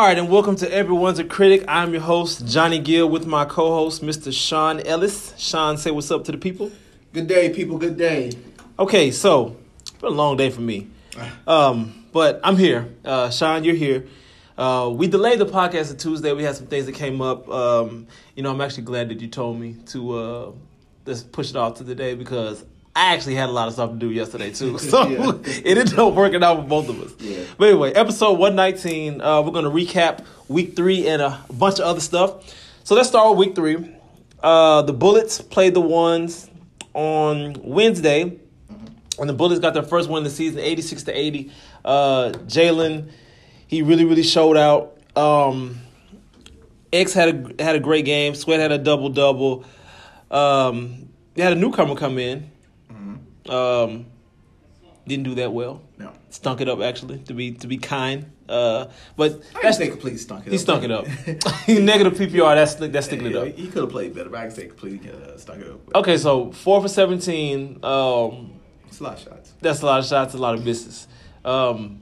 All right, and welcome to Everyone's a Critic. I'm your host, Johnny Gill, with my co host, Mr. Sean Ellis. Sean, say what's up to the people. Good day, people. Good day. Okay, so, it's been a long day for me. Um, but I'm here. Uh, Sean, you're here. Uh, we delayed the podcast to Tuesday. We had some things that came up. Um, you know, I'm actually glad that you told me to uh, just push it off to today because I actually had a lot of stuff to do yesterday too. So Yeah. it ended up working out for both of us. Yeah. But anyway, episode 119. Uh, we're going to recap week three and a bunch of other stuff. So let's start with week three. Uh, the Bullets played the ones on Wednesday. And the Bullets got their first win of the season, 86 to 80. Uh, Jalen, he really, really showed out. Um, X had a had a great game. Sweat had a double double. Um, they had a newcomer come in. Um, didn't do that well. No. Stunk it up actually. To be to be kind. Uh, but I that's say completely stunk it up. he up. stunk it up. Negative PPR. That's that's sticking it Yeah, up. He could have played better, but I can say completely uh, stunk it up. Okay, so four for seventeen. Um, It's a lot of shots. That's a lot of shots, a lot of misses. Um,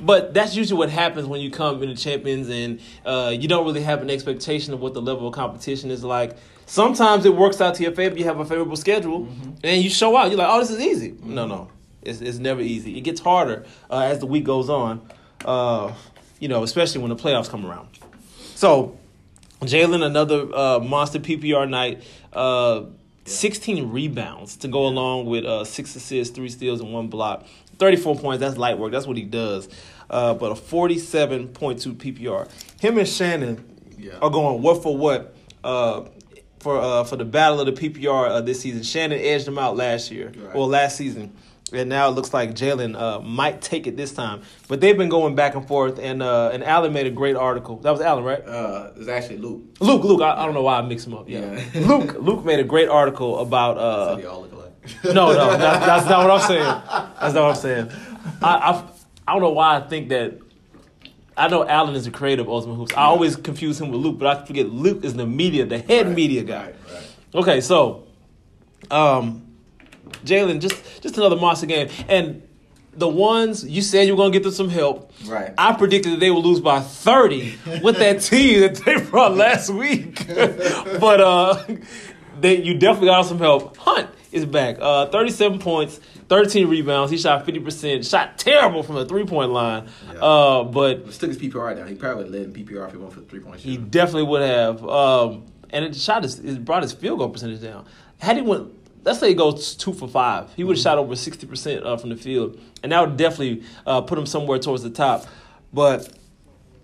but that's usually what happens when you come into champions and uh, you don't really have an expectation of what the level of competition is like. Sometimes it works out to your favor. You have a favorable schedule, and you show out. You're like, "Oh, this is easy." No, no, it's it's never easy. It gets harder uh, as the week goes on. Uh, you know, especially when the playoffs come around. So, Jalen, another uh, monster PPR night. Uh, 16 rebounds to go along with uh, six assists, three steals, and one block. 34 points. That's light work. That's what he does. Uh, but a 47.2 PPR. Him and Shannon Yeah. are going what for what uh, for uh, for the battle of the PPR uh, this season. Shannon edged him out last year, Right. well last season, and now it looks like Jalen uh, might take it this time. But they've been going back and forth, and uh, and Alan made a great article. That was Alan, right? Uh, it's actually Luke. Luke, Luke. I, I don't know why I mixed them up. Yeah, Yeah. Luke. Luke made a great article about. Uh, they all look alike. no, no, that, that's not what I'm saying. That's not what I'm saying. I, I, I don't know why I think that. I know Alan is the creator of Ultimate Hoops. I always confuse him with Luke, but I forget Luke is the media, the head Right, media guy. Right, right. Okay, so, um, Jalen, just just another monster game, and the ones you said you were gonna get them some help. Right. I predicted that they would lose by thirty with that team that they brought last week, but uh, they you definitely got some help. Hunt is back. Uh, thirty-seven points, thirteen rebounds. He shot fifty percent. Shot terrible from the three-point line. Yeah. Uh, but But still his PPR down. He probably would led in PPR if he went for the three point he definitely would have. Um, and it shot his, it brought his field goal percentage down. Had he went, let's say he goes two for five, he would have shot over sixty percent uh, from the field, and that would definitely uh, put him somewhere towards the top. But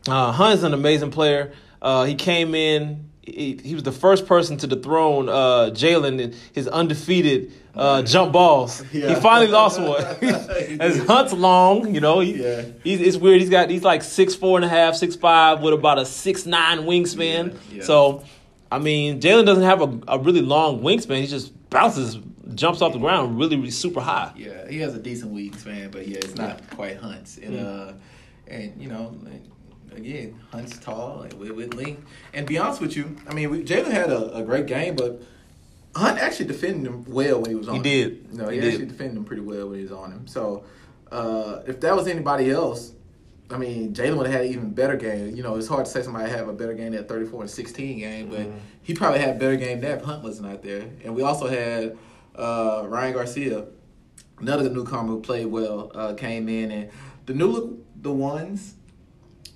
uh, Hunt's an amazing player. Uh, he came in. He, he was the first person to dethrone uh, Jalen in his undefeated uh, jump balls. He finally lost one. As. Hunt's long, you know, he, Yeah. he's, it's weird. He's got he's like six four and a half, six five with about a six nine wingspan. Yeah, yeah. So, I mean, Jalen doesn't have a, a really long wingspan. He just bounces, jumps off the ground really, really super high. Yeah, he has a decent wingspan, but yeah, it's not quite Hunt's. And uh, and you know, again, Hunt's tall and with, length. And be honest with you, I mean, we, Jalen had a, a great game, but Hunt actually defended him well when he was on. He him. did. No, He he, did. actually defended him pretty well when he was on him. So uh, if that was anybody else. I mean, Jalen would have had an even better game. You know, it's hard to say somebody have a better game than 34 and 16 game, but Mm-hmm. he probably had a better game than that if Hunt wasn't out there. And we also had uh, Ryan Garcia, another newcomer who played well, uh, came in, and the new the ones.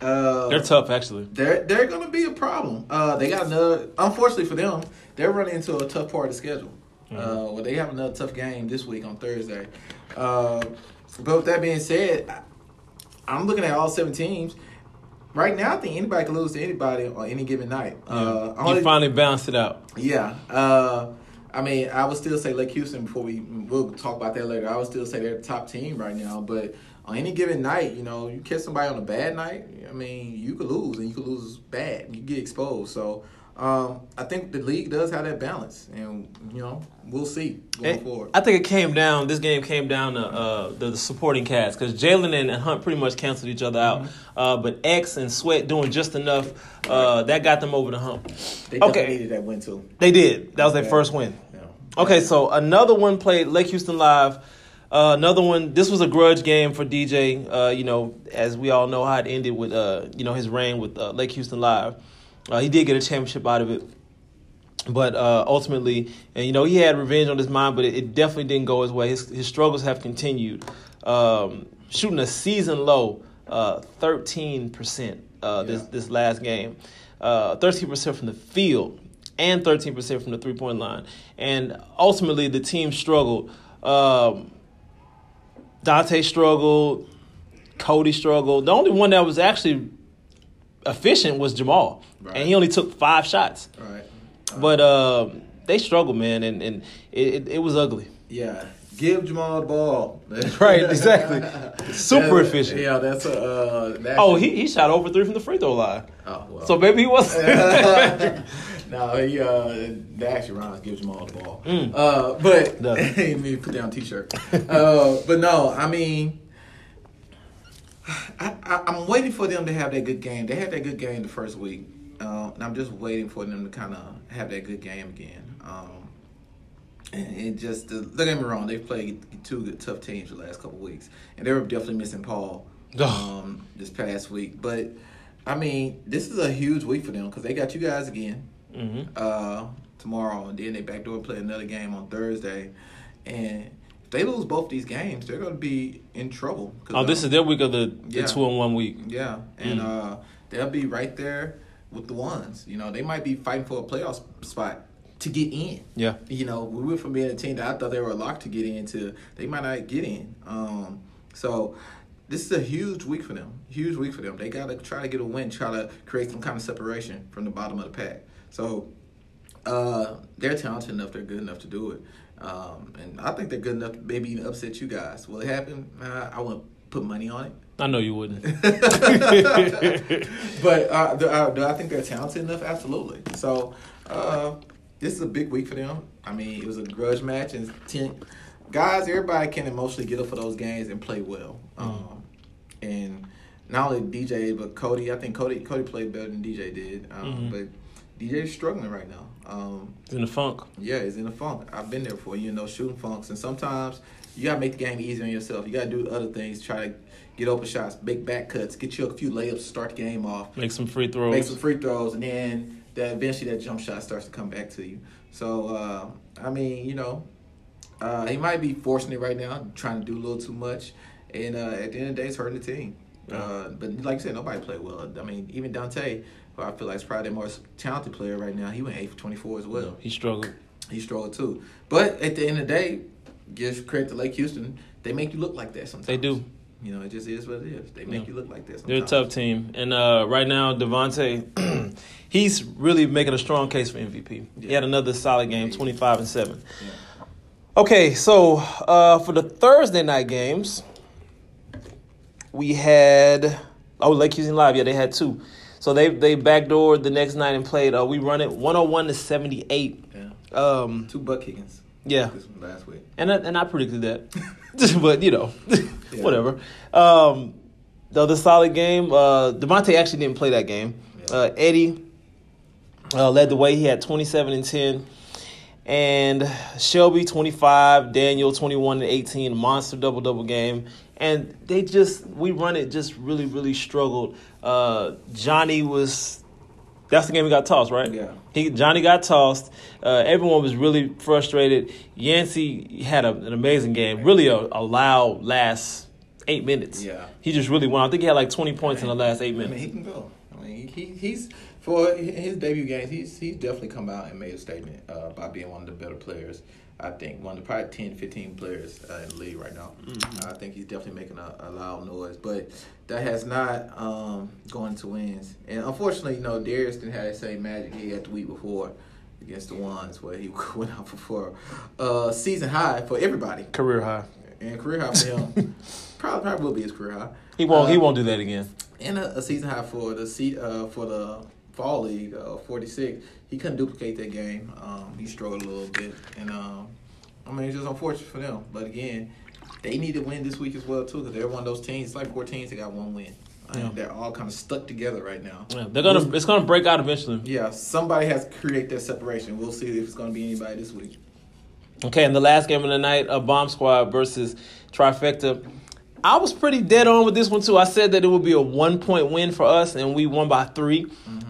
Uh, They're tough, actually. they're they're gonna be a problem. Uh, they got another. Unfortunately for them, they're running into a tough part of the schedule. Uh, well, they have another tough game this week on Thursday. Uh, but with that being said, I- I'm looking at all seven teams. Right now, I think anybody can lose to anybody on any given night. Uh, he only- finally bounced it out. yeah. Uh, I mean, I would still say Lake Houston before we we'll talk about that later. I would still say they're the top team right now, but on any given night, you know, you catch somebody on a bad night, I mean, you could lose and you could lose bad. You get exposed. So um, I think the league does have that balance, and you know, we'll see going It- forward. I think it came down. This game came down to uh, the, the supporting cast because Jalen and, and Hunt pretty much canceled each other out. Mm-hmm. Uh, but X and Sweat doing just enough uh, that got them over the hump. They definitely okay. needed that win too. They did. That was their Yeah. first win. Yeah. Okay, so another one played Lake Houston Live. Uh, another one. This was a grudge game for DJ. Uh, you know, as we all know how it ended with uh, you know his reign with uh, Lake Houston Live. Uh, he did get a championship out of it, but uh, ultimately, and you know, he had revenge on his mind, but it, it definitely didn't go his way. His, his struggles have continued. Um, shooting a season low, thirteen percent. This Yeah. this last game, thirteen percent from the field and 13% from the three point line. And ultimately, the team struggled. Um, Dante struggled. Cody struggled. The only one that was actually efficient was Jamal. Right. And he only took five shots. Right. But um, they struggled, man, and, and it, it, was ugly. Yeah. Give Jamal the ball. Right, exactly. Super That's- efficient. Yeah, that's a. Uh, that's Oh, he, he shot over three from the free throw line. Oh, well. So maybe he was. no, he uh, that actually rhymes. Give Jamal the ball. Mm. Uh, but he put down t-shirt. uh, but no, I mean, I, I, I'm waiting for them to have that good game. They had that good game the first week, uh, and I'm just waiting for them to kind of have that good game again. Um, and it just don't get me wrong, they've played two good tough teams the last couple weeks, and they were definitely missing Paul um, this past week. But I mean, this is a huge week for them because they got you guys again hmm uh, tomorrow, and then they backdoor play another game on Thursday. And if they lose both these games, they're going to be in trouble. Oh, this is their week of the, the two in one week. yeah, and Mm. uh, they'll be right there with the ones. You know, they might be fighting for a playoff spot to get in. Yeah. You know, we went from being a team that I thought they were locked to get in to they might not get in. Um, so this is a huge week for them. Huge week for them. They got to try to get a win, try to create some kind of separation from the bottom of the pack. So uh, they're talented enough. They're good enough to do it. Um, and I think they're good enough to maybe even upset you guys. Will it happen? Uh, I wouldn't put money on it. I know you wouldn't. but uh, do, uh, do I think they're talented enough? Absolutely. So uh, this is a big week for them. I mean, it was a grudge match, and ten guys, everybody can emotionally get up for those games and play well. Um, and not only DJ, but Cody. I think Cody Cody played better than DJ did. Um, Mhm. But DJ's struggling right now. Um, It's in the funk. yeah, he's in the funk. I've been there for you know shooting funks, and sometimes you gotta make the game easier on yourself. You gotta do other things, try to get open shots, make back cuts, get you a few layups, to start the game off, Make some free throws. make some free throws, and then that eventually that jump shot starts to come back to you. So uh, I mean, you know, uh, he might be forcing it right now, trying to do a little too much, and uh, at the end of the day, it's hurting the team. Uh, but like I said, nobody played well. I mean, even Dante, who I feel like is probably the most talented player right now, he went eight for twenty four as well he struggled. he struggled too. But at the end of the day, give credit to Lake Houston. They make you look like that sometimes. They do. You know, it just is what it is. They make Yeah. you look like that. They're a tough team, and uh, right now Devonte, he's really making a strong case for MVP. He had another solid game, twenty five and seven. Yeah. Okay, so uh, for the Thursday night games, we had oh Lake Houston Live. Yeah, they had two. So they they backdoored the next night and played. Uh, we run it one hundred one to seventy eight. Yeah. Um, Two butt kickings. yeah, This last week. and I, and I predicted that, but you know, whatever. Um, the other solid game. Uh, Devontae actually didn't play that game. Yeah. Uh, Eddie uh, led the way. He had twenty seven and ten, and Shelby twenty five, Daniel twenty one and eighteen. Monster double double game, and they just we run it just really really struggled. Uh, Johnny was. That's the game he got tossed, right? Yeah. He Johnny got tossed. Uh, everyone was really frustrated. Yancey had a, an amazing game. Really a, a loud last eight minutes. Yeah. He just really won. I think he had like twenty points in the last eight I mean, minutes. he can go. I mean, he he's for his debut games. He's he's definitely come out and made a statement uh, by being one of the better players. I think one of the probably 10, 15 players uh, in the league right now. I think he's definitely making a, a loud noise, but that has not um, gone to wins. And unfortunately, you know, Darius didn't have that same magic he had the week before against the ones where he went out for uh, season high for everybody Career high. and career high for him. probably probably will be his career high. He won't. he Uh, won't do that again. and a, a season high for the seat uh, for the fall league, uh, forty six. He couldn't duplicate that game. Um, he struggled a little bit, and um, I mean it's just unfortunate for them. But again, they need to win this week as well too, because they're one of those teams. It's like four teams that got one win. Yeah. They're all kind of stuck together right now. Yeah, they're gonna. It's gonna break out eventually. Yeah, somebody has to create that separation. We'll see if it's going to be anybody this week. Okay, and the last game of the night, a bomb squad versus trifecta. I was pretty dead on with this one too. I said that it would be a one point win for us, and we won by 3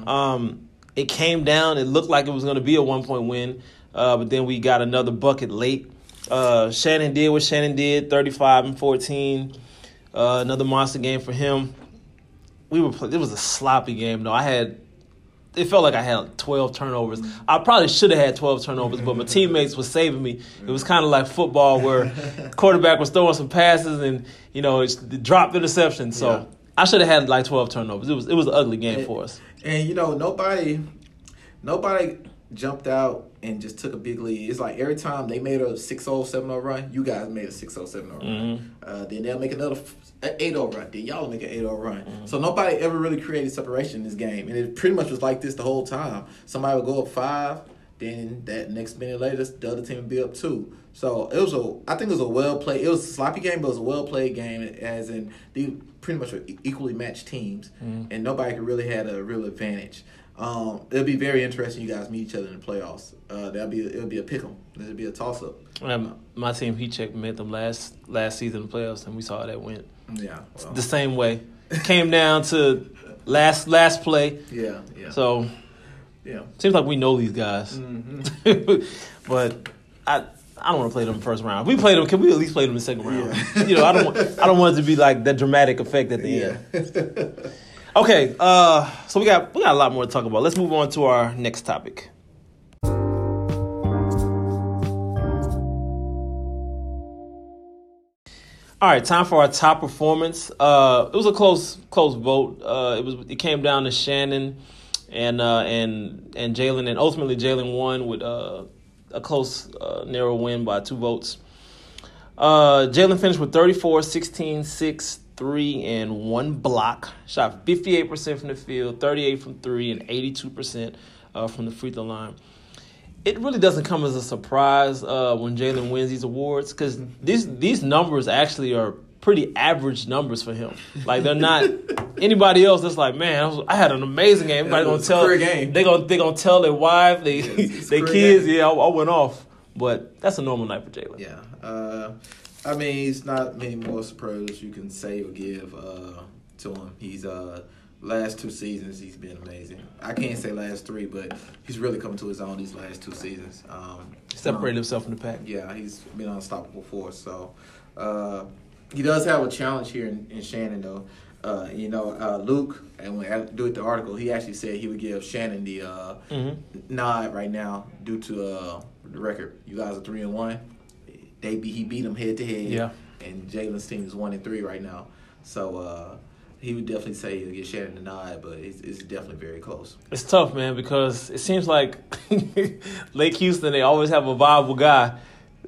Um, it came down. It looked like it was going to be a one point win, uh, but then we got another bucket late. Uh, Shannon did what Shannon did, thirty five and fourteen. Uh, another monster game for him. We were. Play- it was a sloppy game though. I had. It felt like I had 12 turnovers. I probably should have had 12 turnovers, but my teammates were saving me. It was kind of like football where quarterback was throwing some passes and you know it's the dropped interception. So Yeah. I should have had like 12 turnovers. It was it was an ugly game for us. And you know, nobody, nobody jumped out and just took a big lead. It's like every time they made a 6-0, 7-0 run, you guys made a 6-0, 7-0 run. Mm-hmm. Uh, then they'll make another f- a 8-0 run. Then y'all make an 8-0 run. Mm-hmm. So nobody ever really created separation in this game, and it pretty much was like this the whole time. Somebody would go up five. Then that next minute later, the other team would be up two. So it was a, I think it was a well played. It was a sloppy game, but it was a well played game. As in, they pretty much were equally matched teams, and nobody could really had a real advantage. Um, it'll be very interesting. You guys meet each other in the playoffs. Uh, that'll be it'll be a pick 'em. It'll be a toss up. Um, my team, he checked, met them last last season in the playoffs, and we saw how that went. Yeah. Well, The same way. Came down to last last play. yeah. Yeah. So yeah. seems like we know these guys. Mm-hmm. but I I don't want to play them first round. If we play them, can we at least play them in the second round? Yeah. you know, I don't want I don't want it to be like that dramatic effect at the Yeah. end. Okay, uh, so we got we got a lot more to talk about. Let's move on to our next topic. All right, time for our top performance. Uh, it was a close close vote. Uh, it was it came down to Shannon and uh, and and Jalen, and ultimately Jalen won with uh, a close uh, narrow win by two votes. Uh, Jalen finished with 34, 16, 6, 3, and 1 block. Shot 58% from the field, 38 from 3, and 82% uh, from the free throw line. It really doesn't come as a surprise uh, when Jalen wins these awards because these these numbers actually are pretty average numbers for him. Like they're not anybody else that's like, man, I, was, I had an amazing game. Everybody Yeah, gonna tell they gonna they gonna tell their wife, they their kids, game. yeah, I, I went off. But that's a normal night for Jalen. Yeah. Uh, I mean, it's not many more superlatives you can say or give uh, to him. He's uh, last two seasons he's been amazing. I can't say last three, but he's really come to his own these last two seasons. Um, Separated um, himself from the pack. Yeah, he's been unstoppable force. So uh, he does have a challenge here in, in Shannon, though. Uh, you know, uh, Luke, and when I do it the article, he actually said he would give Shannon the uh, Mhm. nod right now due to uh, the record. You guys are three and one. They be, he beat them head to head. Yeah. And Jalen's team is one and three right now. So uh, he would definitely say he'll get Shannon denied, but it's, it's definitely very close. It's tough, man, because it seems like Lake Houston they always have a viable guy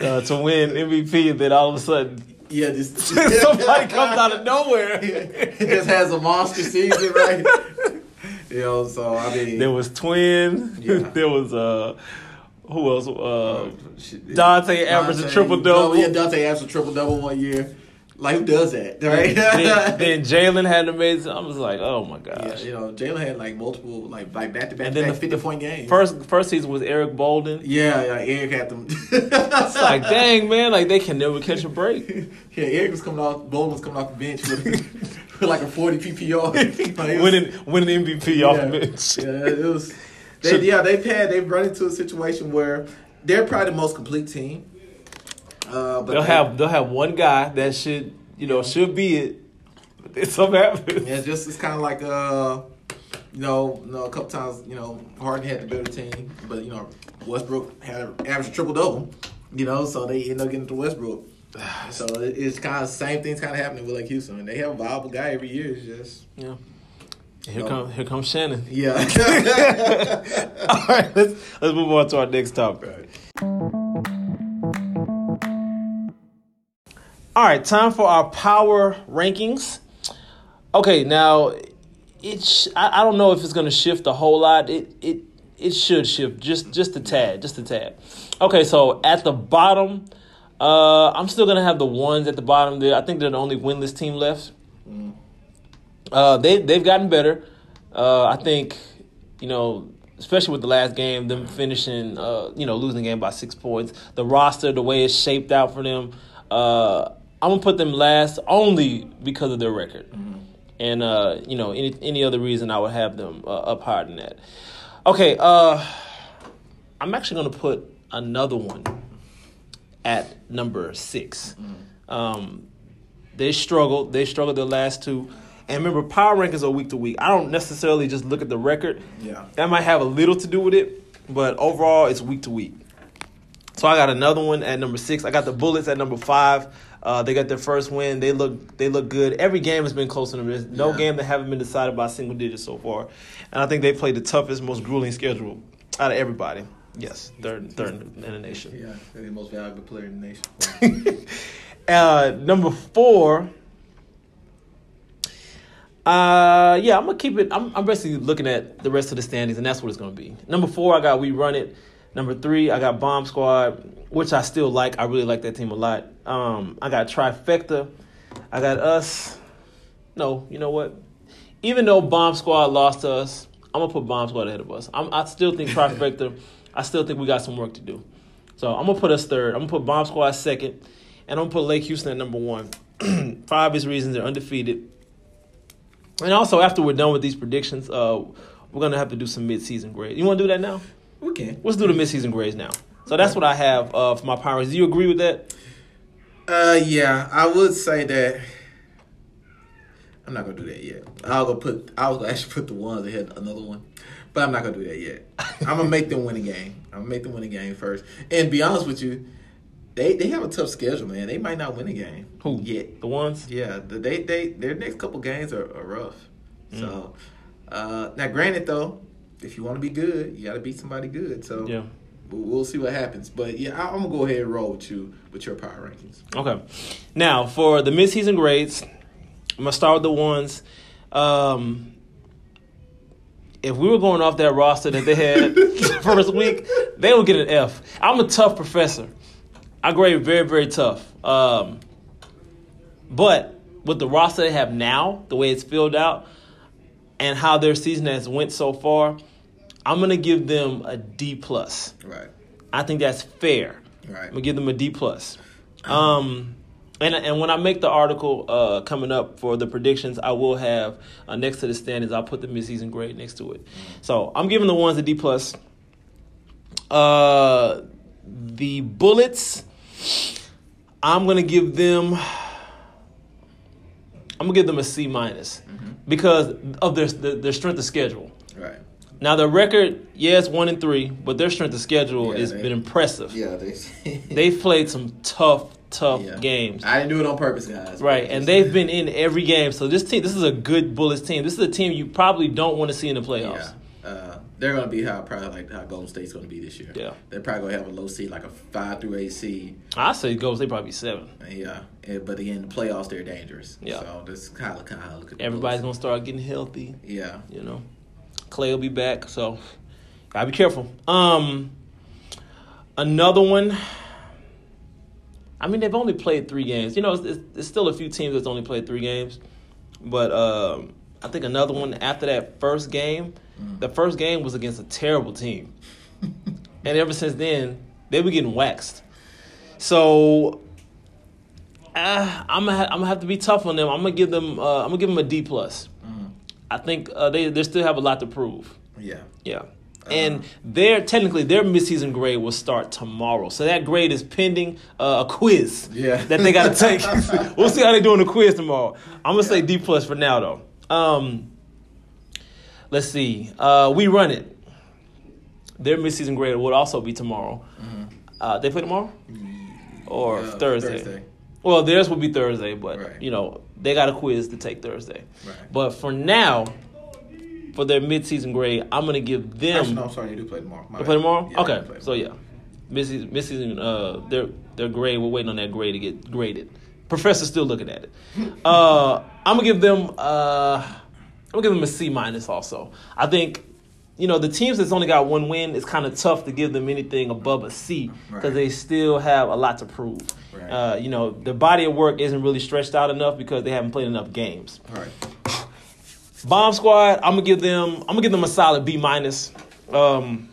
uh, to win MVP, and then all of a sudden Yeah, just somebody comes out of nowhere. he just has a monster season, right? you know, so I mean, There was Twin. Yeah. there was uh, who else? Uh. Dante averaged a triple-double. Yeah, Dante averaged a triple double one year. Like who does that, right? then, then Jalen had an amazing. I was like, oh my yeah, gosh. you know, Jalen had like multiple, like like back to back And then back the- fifty point game. First first season was Eric Bolden. yeah, yeah, Eric had them. It's like, dang man, like they can never catch a break. Yeah, Eric was coming off. Bolden was coming off the bench with, with like a forty PPR. Like, winning winning MVP off yeah, the bench. Yeah, it was. They, Should- yeah, they've had they've run into a situation where they're probably the most complete team. Uh, but They'll they- have they'll have one guy that should you know should be it. But then something happens. Yeah, it's just it's kind of like uh, you know, you know, a couple times, you know, Harden had the better team, but you know, Westbrook had an average triple double, you know, so they end up getting to Westbrook. So it's kind of same things kind of happening with Lake Houston, and they have a viable guy every year. It's just Yeah. Here No. come here comes Shannon. yeah. All right, let's let's move on to our next topic. All right, time for our power rankings. Okay, now it's sh- I, I don't know if it's going to shift a whole lot. It it it should shift just just a tad, just a tad. Okay, so at the bottom, uh, I'm still going to have the ones at the bottom there. I think they're the only winless team left. Uh, they they've gotten better. Uh, I think you know, especially with the last game, them finishing, uh, you know, losing the game by six points. The roster, the way it's shaped out for them, uh, I'm gonna put them last only because of their record, and uh, you know any any other reason I would have them uh, up higher than that. Okay, uh, I'm actually gonna put another one at number 6 Um, they struggled. They struggled the last two. And remember, power rankings are week to week. I don't necessarily just look at the record. Yeah. That might have a little to do with it, but overall, it's week to week. So I got another one at number six. I got the Bullets at number five. Uh, they got their first win. They look they look good. Every game has been close to them. There's no Yeah. game that haven't been decided by single digits so far. And I think they played the toughest, most grueling schedule out of everybody. Yes, third third in the nation. Yeah, they're the most valuable player in the nation. Uh, number four. Uh, yeah, I'm gonna keep it. I'm, I'm basically looking at the rest of the standings, and that's what it's gonna be. Number four, I got We Run It. Number three, I got Bomb Squad, which I still like. I really like that team a lot. Um, I got Trifecta. I got us. No, you know what? Even though Bomb Squad lost to us, I'm gonna put Bomb Squad ahead of us. I'm, I still think Trifecta. I still think we got some work to do. So I'm gonna put us third. I'm gonna put Bomb Squad second, and I'm gonna put Lake Houston at number one. For obvious reasons, they're undefeated. And also, after we're done with these predictions, uh, we're gonna have to do some mid-season grades. You want to do that now? we can. Let's do the mid-season grades now. So that's what I have uh, for my powers. Do you agree with that? Uh, yeah, I would say that. I'm not gonna do that yet. I'll go put. I was gonna actually put the ones ahead another one, but I'm not gonna do that yet. I'm gonna make them win a game. I'm gonna make them win a game first. And be honest with you, they they have a tough schedule, man. They might not win a game. Who? Yet. The ones? Yeah, the, they they their next couple games are, are rough. Mm. So uh, now, granted though, if you want to be good, you got to beat somebody good. So Yeah. we'll, we'll see what happens. But yeah, I, I'm gonna go ahead and roll with you with your power rankings. Okay. Now for the mid-season grades, I'm gonna start with the ones. Um, if we were going off that roster that they had first week, they would get an F. I'm a tough professor. I grade very, very tough. Um, but with the roster they have now, the way it's filled out, and how their season has went so far, I'm gonna give them a D plus. Right. I think that's fair. Right. I'm gonna give them a D plus. Um, and and when I make the article uh, coming up for the predictions, I will have uh, next to the standings. I'll put the midseason grade next to it. So I'm giving the ones a D plus. Uh, the Bullets, I'm gonna give them. I'm gonna give them a C minus mm-hmm. because of their their strength of schedule. Right. Now their record, yes, one and three, but their strength of schedule Yeah, has they- been impressive. Yeah, they. They've played some tough, tough Yeah. games. I didn't do it on purpose, guys. Right, and they've been in every game. So this team, this is a good Bullets team. This is a team you probably don't want to see in the playoffs. They're gonna be how probably like how Golden State's gonna be this year. Yeah. They're probably gonna have a low seed, like a five through eight seed. I say goals, they probably seven. Yeah, and, but again, the playoffs they're dangerous. Yeah. So this kind of kind of look at Everybody's gonna start getting healthy. Yeah. You know, Clay will be back, so gotta be careful. Um, another one. I mean, they've only played three games. You know, it's, it's, it's still a few teams that's only played three games, but um, I think another one after that first game. The first game was against a terrible team, and ever since then they were getting waxed. So uh, I'm gonna ha- I'm gonna have to be tough on them. I'm gonna give them uh, I'm gonna give them a D plus. I think uh, they they still have a lot to prove. Yeah. Yeah. And their technically their midseason grade will start tomorrow, so that grade is pending uh, a quiz Yeah. that they got to take. we'll see how they do in the quiz tomorrow. I'm gonna say D plus for now though. Um, let's see. Uh, we run it. Their midseason grade would also be tomorrow. Uh, they play tomorrow or Uh, Thursday. Thursday. Well, theirs will be Thursday, but Right. you know they got a quiz to take Thursday. Right. But for now, for their midseason grade, I'm gonna give them. Actually, no, I'm sorry. They do play tomorrow. My They bad. play tomorrow? Yeah, okay. play So yeah. Midseason, midseason uh their their grade, we're waiting on that grade to get graded. Professor's still looking at it. Uh I'm gonna give them uh I'm gonna give them a C minus also. I think you know, the teams that's only got one win, it's kind of tough to give them anything above a C because Right. they still have a lot to prove. Right. Uh, you know, the body of work isn't really stretched out enough because they haven't played enough games. All right. Bomb Squad, I'm gonna give them. I'm gonna give them a solid B minus. Um,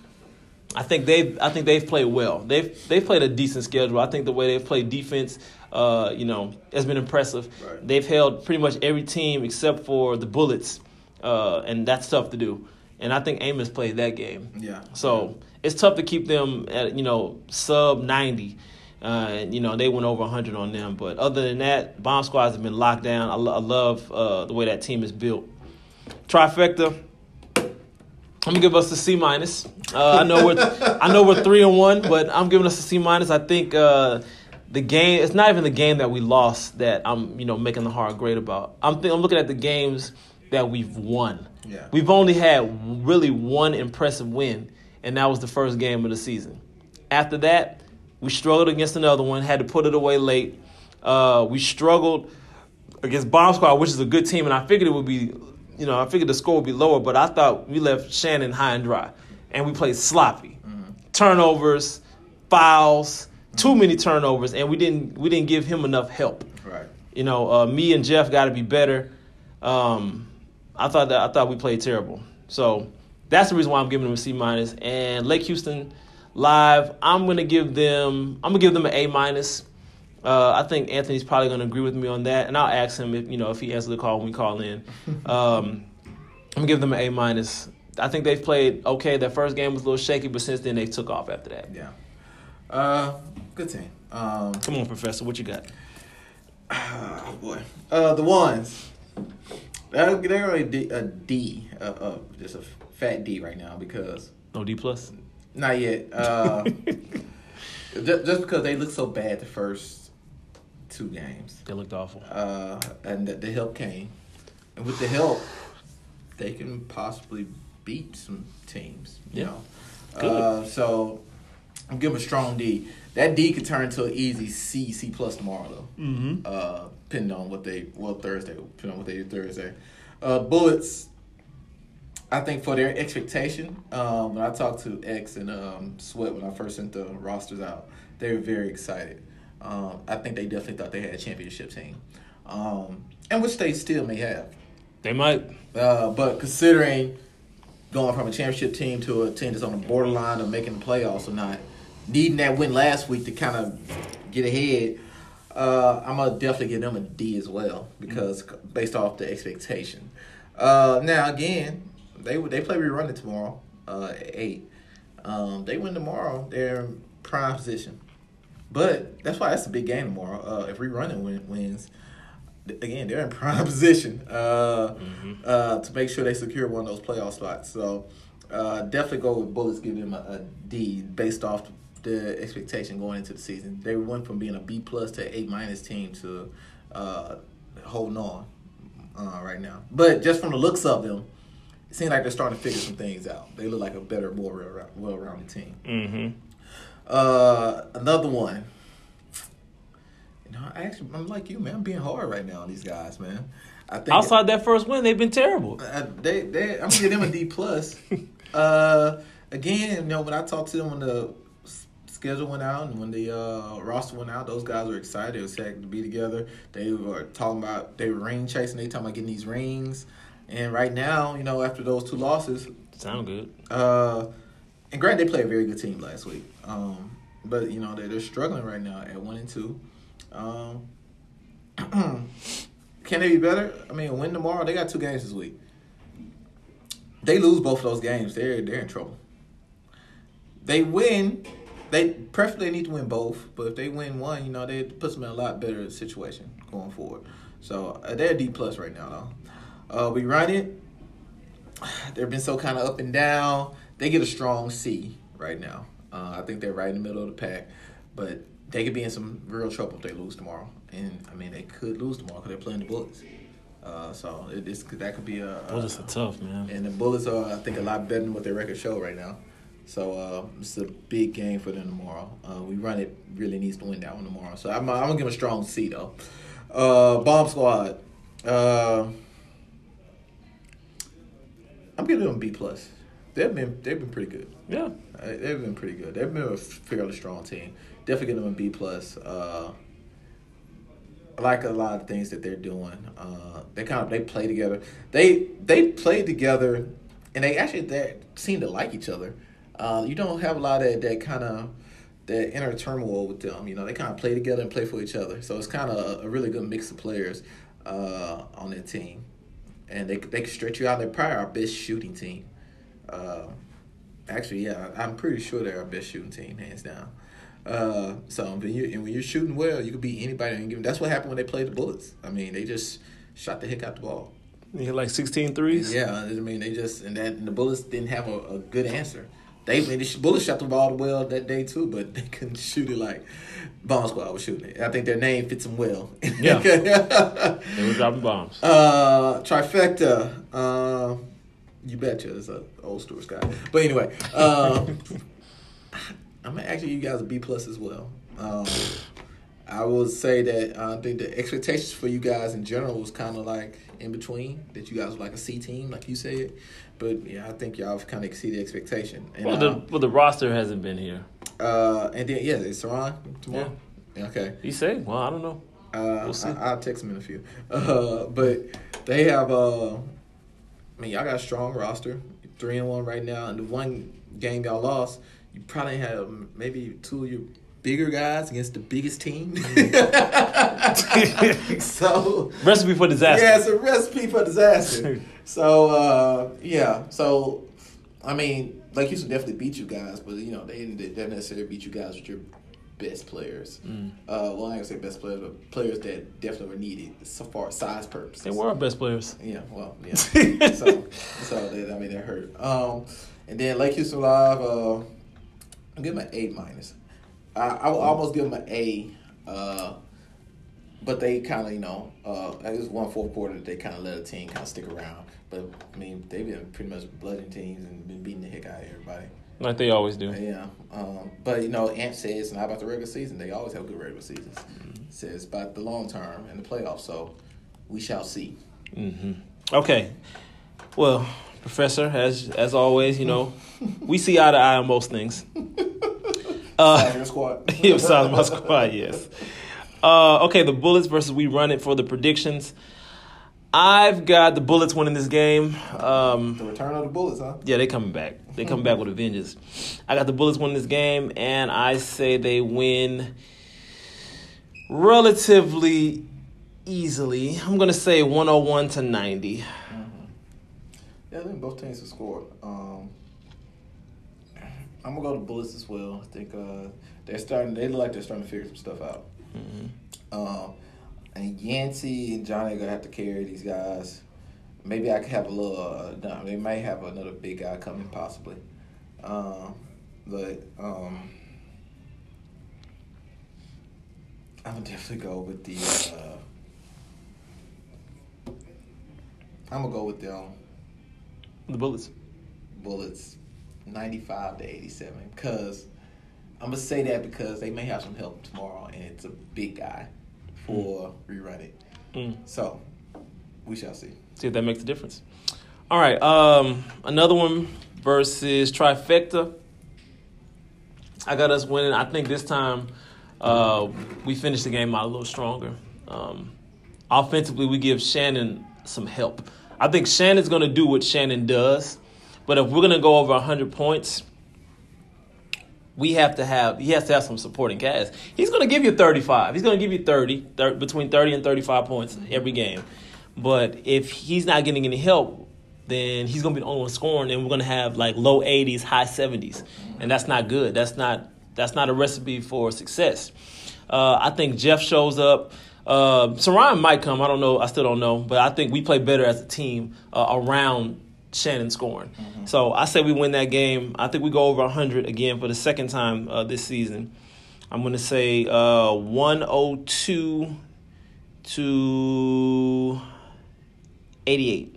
I think they've. I think they've played well. They've they've played a decent schedule. I think the way they've played defense, uh, you know, has been impressive. Right. They've held pretty much every team except for the Bullets, uh, and that's tough to do. And I think Amos played that game. Yeah. So it's tough to keep them at you know sub ninety. Uh, and you know they went over 100 on them, but other than that, bomb squads have been locked down. I, lo- I love uh, the way that team is built. Trifecta. I'm gonna give us a C minus. Uh, I know we're I know we're three and one, but I'm giving us a C minus. I think uh, the game. It's not even the game that we lost that I'm you know making the heart great about. I'm th- I'm looking at the games that we've won. Yeah. We've only had really one impressive win, and that was the first game of the season. After that, we struggled against another one, had to put it away late. Uh, we struggled against Bomb Squad, which is a good team, and I figured it would be, you know, I figured the score would be lower, but I thought we left Shannon high and dry, and we played sloppy, turnovers, fouls, too many turnovers, and we didn't we didn't give him enough help. Right. You know, uh, me and Jeff got to be better. Um, I thought that I thought we played terrible. So that's the reason why I'm giving them a C minus. And Lake Houston live, I'm gonna give them I'm gonna give them an A minus. Uh, I think Anthony's probably gonna agree with me on that, and I'll ask him if you know if he answers the call when we call in. Um, I'm gonna give them an A minus. I think they've played okay. Their first game was a little shaky, but since then they took off after that. Yeah. Uh, good team. Um, Come on, Professor, what you got? oh boy. Uh, the ones. They're, they're a D, a D uh, uh, just a fat D right now because No D plus. not yet. Uh, just, just because they looked so bad the first two games, They looked awful. uh, and the, the help came, and with the help, they can possibly beat some teams. You Yeah. know. Good. Uh, so I'm giving a strong D. That D could turn to an easy C, C plus tomorrow though. Mm-hmm. uh, depending on what they well Thursday, depending on what they do Thursday. Uh, Bullets, I think for their expectation, um, when I talked to X and um, Sweat when I first sent the rosters out, they were very excited. Um, I think they definitely thought they had a championship team, um, and which they still may have. They might. Uh, but considering going from a championship team to a team that's on the borderline of making the playoffs or not, needing that win last week to kind of get ahead, uh, I'm gonna definitely give them a D as well because based off the expectation. Uh, now again, they they play We Run It tomorrow uh, at eight. Um, they win tomorrow, they're in prime position. But that's why that's a big game tomorrow. Uh, if We Run It win, wins, again they're in prime position uh, uh, to make sure they secure one of those playoff spots. So uh, definitely go with Bullets. Give them a, a D based off the expectation going into the season. They went from being a B plus to A minus team to uh, holding on uh, right now. But just from the looks of them, it seems like they're starting to figure some things out. They look like a better, more well rounded team. Mm-hmm. Uh, another one. You know, I actually, I'm like you, man. I'm being hard right now on these guys, man. I think Outside that first win, they've been terrible. uh, they, they, I'm gonna give them a D plus. uh, again, you know, when I talked to them on the schedule went out and when the uh, roster went out, those guys were excited. They were excited to be together. They were talking about they were ring chasing. They talking about getting these rings. And right now, you know, after those two losses, Sound good. uh, and granted, they played a very good team last week. Um, but you know they're, they're struggling right now at one and two. Um, can they be better? I mean, win tomorrow. They got two games this week. They lose both of those games. They're they're in trouble. They win. They preferably need to win both, but if they win one, you know, they puts them in a lot better situation going forward. So uh, they're D plus right now, though. Uh, we run it. They've been so kind of up and down. They get a strong C right now. Uh, I think they're right in the middle of the pack, but they could be in some real trouble if they lose tomorrow. And I mean, they could lose tomorrow because they're playing the Bullets. Uh, so it, that could be a, a Bullets are tough, man. and the Bullets are, I think, a lot better than what their record show right now. So uh, it's a big game for them tomorrow. Uh, we run it really needs to win that one tomorrow. So I'm, I'm gonna give them a strong C though. Uh, Bomb Squad. Uh, I'm giving them B plus. They've been they've been pretty good. Yeah. Uh, they've been pretty good. They've been a fairly strong team. Definitely give them a B plus. Uh, I like a lot of things that they're doing. Uh, they kind of they play together. They they play together, and they actually they seem to like each other. Uh, you don't have a lot of that kind of that inner turmoil with them. You know, they kind of play together and play for each other. So it's kind of a, really good mix of players uh, on that team, and they they can stretch you out. They're probably our best shooting team. Uh, actually, yeah, I'm pretty sure they're our best shooting team, hands down. Uh, so when you and when you're shooting well, you can beat anybody and give. That's what happened when they played the Bullets. I mean, they just shot the heck out the ball. You hit like 16 threes? Yeah, I mean they just and that and the Bullets didn't have a, a good answer. They, the Bullets shot the ball well that day too, but they couldn't shoot it like Bomb Squad was shooting it. I think their name fits them well. Yeah. they were dropping bombs. Uh, trifecta. Uh, you betcha. It's an old Stuart Scott. But anyway, uh, I'm gonna actually you guys a B plus as well. Um, I will say that I think the expectations for you guys in general was kind of like in between. That you guys were like a C team, like you said. But yeah, I think y'all have kind of exceeded expectation. And, Well, the, um, well, the roster hasn't been here. uh, and then yeah, it's Saran tomorrow? Yeah. Okay. He said, well, I don't know. Uh, We'll see. I, will text them in a few. Uh, but they have. Uh, I mean, y'all got a strong roster, three and one right now. And the one game y'all lost, you probably had maybe two of your bigger guys against the biggest team. so Recipe for disaster. yeah, it's a recipe for disaster. so uh, yeah, so I mean, Lake Houston definitely beat you guys, but you know they didn't, they didn't necessarily beat you guys with your best players. Mm. Uh, well, I ain't gonna say best players, but players that definitely were needed so far size purposes. They were our best players. Yeah, well, yeah. so, so they, I mean, that hurt. Um, and then Lake Houston Live, uh, I'm giving them an A minus. I, I will almost give them an A, uh, but they kind of, you know, uh, I guess one fourth quarter that they kind of let a team kind of stick around. But I mean, they've been pretty much blooding teams and been beating the heck out of everybody. Like they always do. Yeah, um, but you know, Ant says it's not about the regular season. They always have good regular seasons. Says about the long term and the playoffs. So we shall see. hmm Okay. Well, Professor, as as always, you know, we see eye to eye on most things. Uh, Tiger squad. yeah, sounds my squad, yes. Uh, okay, the Bullets versus We Run It for the predictions. I've got the Bullets winning this game. Um, The return of the Bullets, huh? yeah, they coming back. They coming back with a vengeance. I got the Bullets winning this game, and I say they win relatively easily. I'm gonna say 101 to 90. Yeah, I think both teams have scored. Um, I'm gonna go to Bullets as well. I think uh, they're starting. They look like they're starting to figure some stuff out. Um, and Yancey and Johnny are gonna have to carry these guys. Maybe I could have a little. Uh, no, they may have another big guy coming, possibly. Um, but um, I'm gonna definitely go with the. Uh, I'm gonna go with the um, The Bullets. Bullets, 95 to 87. Because I'm gonna say that because they may have some help tomorrow, and it's a big guy for We Run It. Mm. So we shall see. See if that makes a difference. All right, um, another one versus trifecta. I got us winning. I think this time uh, we finished the game out a little stronger. Um, offensively, we give Shannon some help. I think Shannon's going to do what Shannon does, but if we're going to go over 100 points, we have to have he has to have some supporting cast. He's going to give you 35. He's going to give you 30, thir- between 30 and 35 points every game. But if he's not getting any help, then he's going to be the only one scoring and we're going to have like low 80s, high 70s. And that's not good. That's not that's not a recipe for success. Uh, I think Jeff shows up. Uh, Saran might come. I don't know. I still don't know. But I think we play better as a team uh, around Shannon scoring. So I say we win that game. I think we go over 100 again for the second time uh, this season. I'm going to say uh, 102 to 88.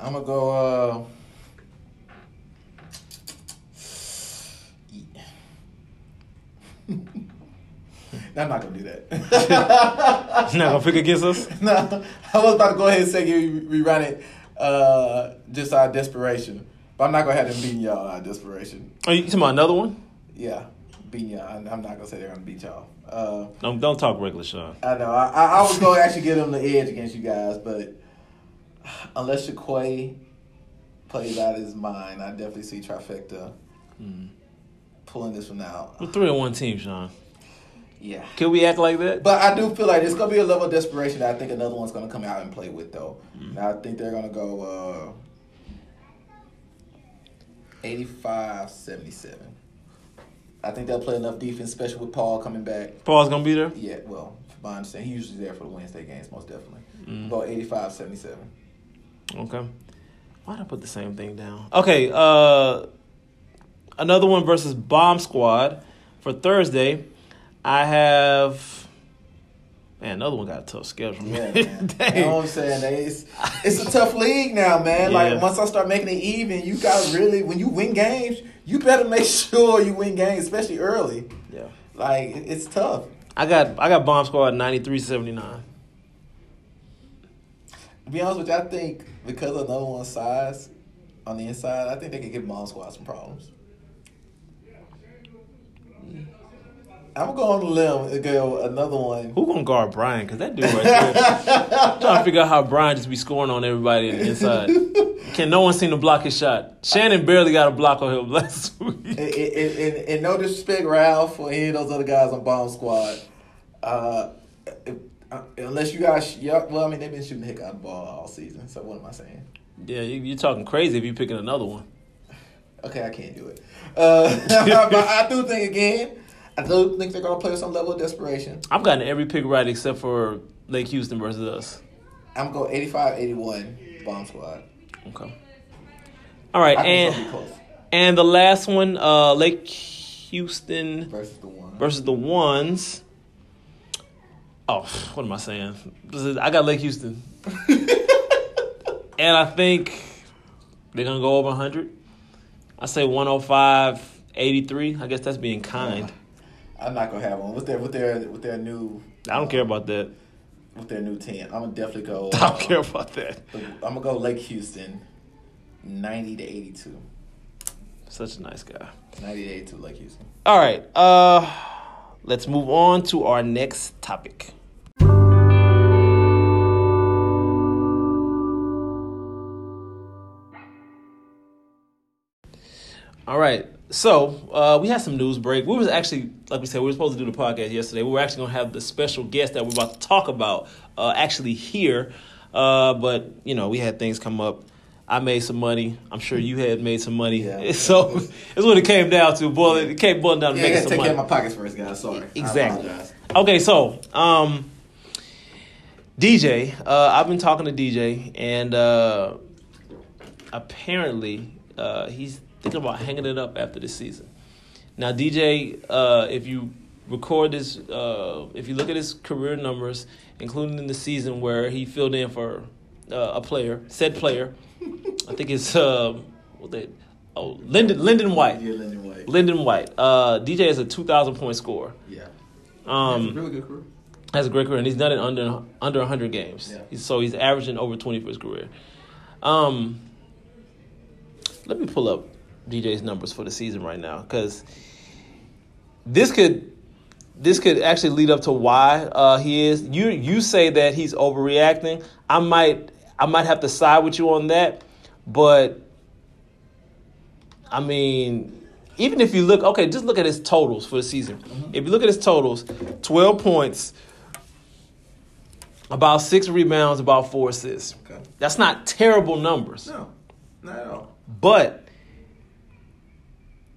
I'm gonna go. Uh, I'm not gonna do that. You're not going to pick against us? no, I was about to go ahead and say we rerun it uh, just out of desperation, but I'm not gonna have them beating y'all out of desperation. Are you talking about another one? Yeah, beating y'all. I'm I'm not gonna say they're gonna beat y'all. Uh, No, don't talk regular, Sean. I know. I, I, I was to actually give them the edge against you guys, but unless Shaquay plays out his mind, I definitely see trifecta pulling this one out. We're three on one team, Sean. Yeah. Can we act like that? But I do feel like there's gonna be a level of desperation that I think another one's gonna come out and play with though. Mm. Now I think they're gonna go uh 85-77. I think they'll play enough defense, especially with Paul coming back. Paul's gonna be there. Yeah, well, from my understanding, he's usually there for the Wednesday games, most definitely. Mm. Go 85-77. Okay. Why'd I put the same thing down? Okay, uh another one versus Bomb Squad for Thursday. I have man, another one got a tough schedule. Yeah, Man. man. Dang. You know what I'm saying? It's, it's a tough league now, man. Yeah. Like once I start making it even, you got really when you win games, you better make sure you win games, especially early. Yeah. Like it's tough. I got I got Bomb Squad 93-79. To be honest with you, I think because of another one's size on the inside, I think they could give bomb Squad some problems. Mm. I'm gonna go on the limb and go another one. Who gonna guard Brian? Cause that dude right there. I'm trying to figure out how Brian just be scoring on everybody in the inside. Can no one seem to block his shot? Shannon barely got a block on him last week. and, and, and, and no disrespect, Ralph, or any of those other guys on Bomb Squad. Uh, uh, unless you guys, y'all, well, I mean, they've been shooting the heck out of the ball all season. So what am I saying? Yeah, you, you're talking crazy if you're picking another one. Okay, I can't do it. Uh, but I do think again, I do think they're gonna play with some level of desperation. I've gotten every pick right except for Lake Houston versus us. I'm going 85-81 Bomb Squad. Okay. All right, and gonna be close and the last one, uh, Lake Houston versus the one. versus the ones. Oh, what am I saying? I got Lake Houston, and I think they're gonna go over 100. I say 105, 83. I guess that's being kind. I'm not gonna have one with their with their with their new. I don't care about that. with their new ten. I'm gonna definitely go. I don't uh, care about that. I'm gonna go Lake Houston, ninety to eighty-two. Such a nice guy. Ninety to eighty-two, Lake Houston. All right. Uh let's move on to our next topic. All right. So uh, we had some news break. We was actually, like we said, we were supposed to do the podcast yesterday. We were actually going to have the special guest that we're about to talk about uh, actually here, uh, but you know we had things come up. I made some money. I'm sure you had made some money. Yeah. So it's what it came down to. Boil it came boiling down to Yeah, making some take care money. of my pockets first, guys. Sorry. Exactly. Okay, so um, DJ, uh, I've been talking to DJ, and uh, apparently uh, he's thinking about hanging it up after this season. Now, DJ, uh, if you record this, uh, if you look at his career numbers, including in the season where he filled in for uh, a player, said player, I think it's uh, what they, oh Lyndon Lyndon White. Yeah, Lyndon White. Lyndon White. Uh, DJ is a two thousand point scorer. Yeah. Um, That's a really good career. has a great career, and he's done it under under 100 games. Yeah. He's, so he's averaging over 20 for his career. Um, let me pull up DJ's numbers for the season right now because this could this could actually lead up to why uh, he is. You you say that he's overreacting. I might I might have to side with you on that, but I mean. Even if you look, okay, just look at his totals for the season. If you look at his totals, 12 points, about six rebounds, about four assists. Okay. That's not terrible numbers. No, not at all. But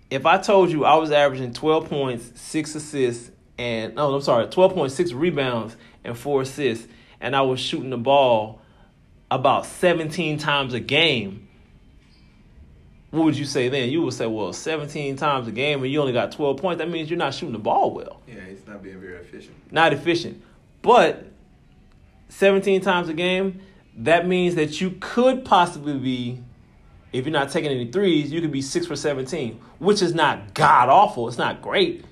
if I told you I was averaging 12 points, six assists, and no, I'm sorry, 12.6 rebounds and four assists, and I was shooting the ball about 17 times a game, what would you say then? You would say, well, 17 times a game and you only got 12 points. That means you're not shooting the ball well Yeah, it's not being very efficient. not efficient. But 17 times a game, that means that you could possibly be, if you're not taking any threes, you could be six for 17, which is not god awful. It's not great.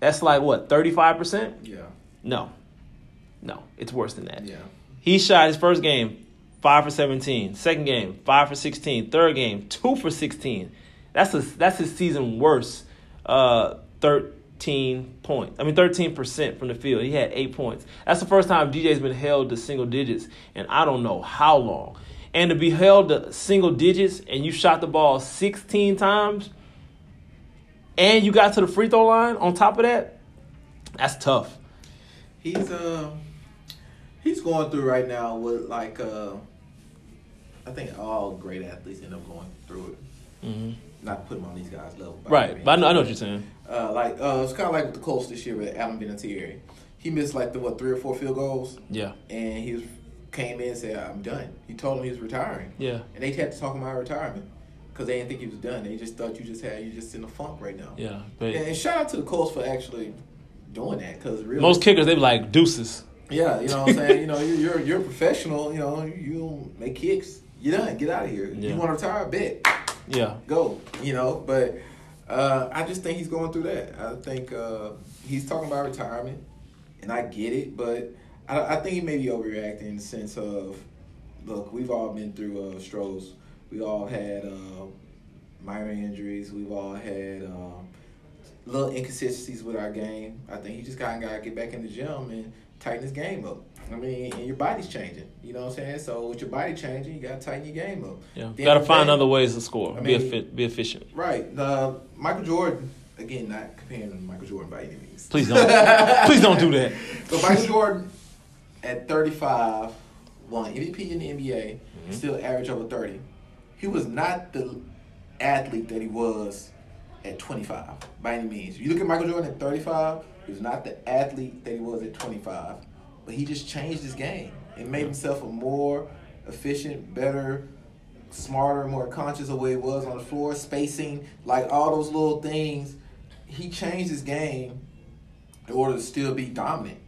That's like what, 35%? Yeah. No. No, it's worse than that. Yeah. He shot his first game, five for 17. Second game, five for 16. Third game, two for 16. That's a, that's his season worst. Uh, 13 points. I mean, 13% from the field. He had eight points. That's the first time DJ's been held to single digits, and I don't know how long. And to be held to single digits and you shot the ball 16 times, and you got to the free throw line on top of that, that's tough. He's uh he's going through right now with like uh I think all great athletes end up going through it. hmm Not to put him on these guys' level. by any Right, but I know, I know what you're saying. Uh, like uh, it's kind of like with the Colts this year with Adam Vinatieri. He missed like the what three or four field goals, Yeah, and he was came in and said, "I'm done." He told him he was retiring, yeah, and they had to talk about retirement because they didn't think he was done. They just thought you just had you just in a funk right now. yeah. But And, and shout out to the Colts for actually doing that because really, most kickers, they be like deuces. yeah, you know what I'm saying. you know, you're, you're you're a professional. You know, you make kicks. You're done. Get out of here. Yeah. You want to retire? Bet Yeah, go, you know. But uh, I just think he's going through that. I think uh, he's talking about retirement, and I get it, but I, I think he may be overreacting in the sense of, look, we've all been through uh, struggles. We all had uh, minor injuries. We've all had um, little inconsistencies with our game. I think he just kind of got to get back in the gym and tighten his game up. I mean, and your body's changing. You know what I'm saying? So with your body changing, you got to tighten your game up. yeah. Got to end of the find other ways to score. I be mean- effi- be efficient. Right. The Michael Jordan, again, not comparing to Michael Jordan by any means. Please don't. Please don't do that. So Michael Jordan at 35 won MVP in the NBA, Mm-hmm. still average over 30. He was not the athlete that he was at 25 by any means. If You look at Michael Jordan at 35, he was not the athlete that he was at 25, but he just changed his game and made himself a more efficient, better, smarter, more conscious of where he was on the floor, spacing, like all those little things. He changed his game in order to still be dominant,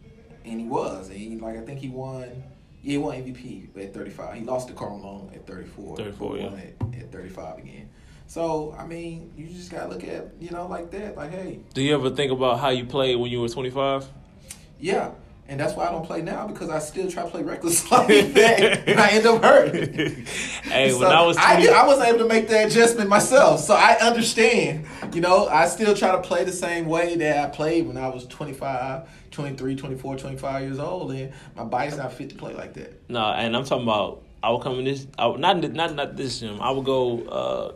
and he was. And he, like I think he won. Yeah, he won MVP at 35. He lost to Karl Malone at 34. 34, but yeah. won at, at 35 again. So I mean, you just gotta look at you know like that. Like, hey, Do you ever think about how you played when you were 25? yeah. And that's why I don't play now because I still try to play reckless like that, and I end up hurt. hey, So when I was 20, I, did- I wasn't able to make that adjustment myself, so I understand. You know, I still try to play the same way that I played when I was 25, 23, 24, 25 years old, and my body's not fit to play like that. No, and I'm talking about I would come in this. I would, not not not this gym. I would go uh,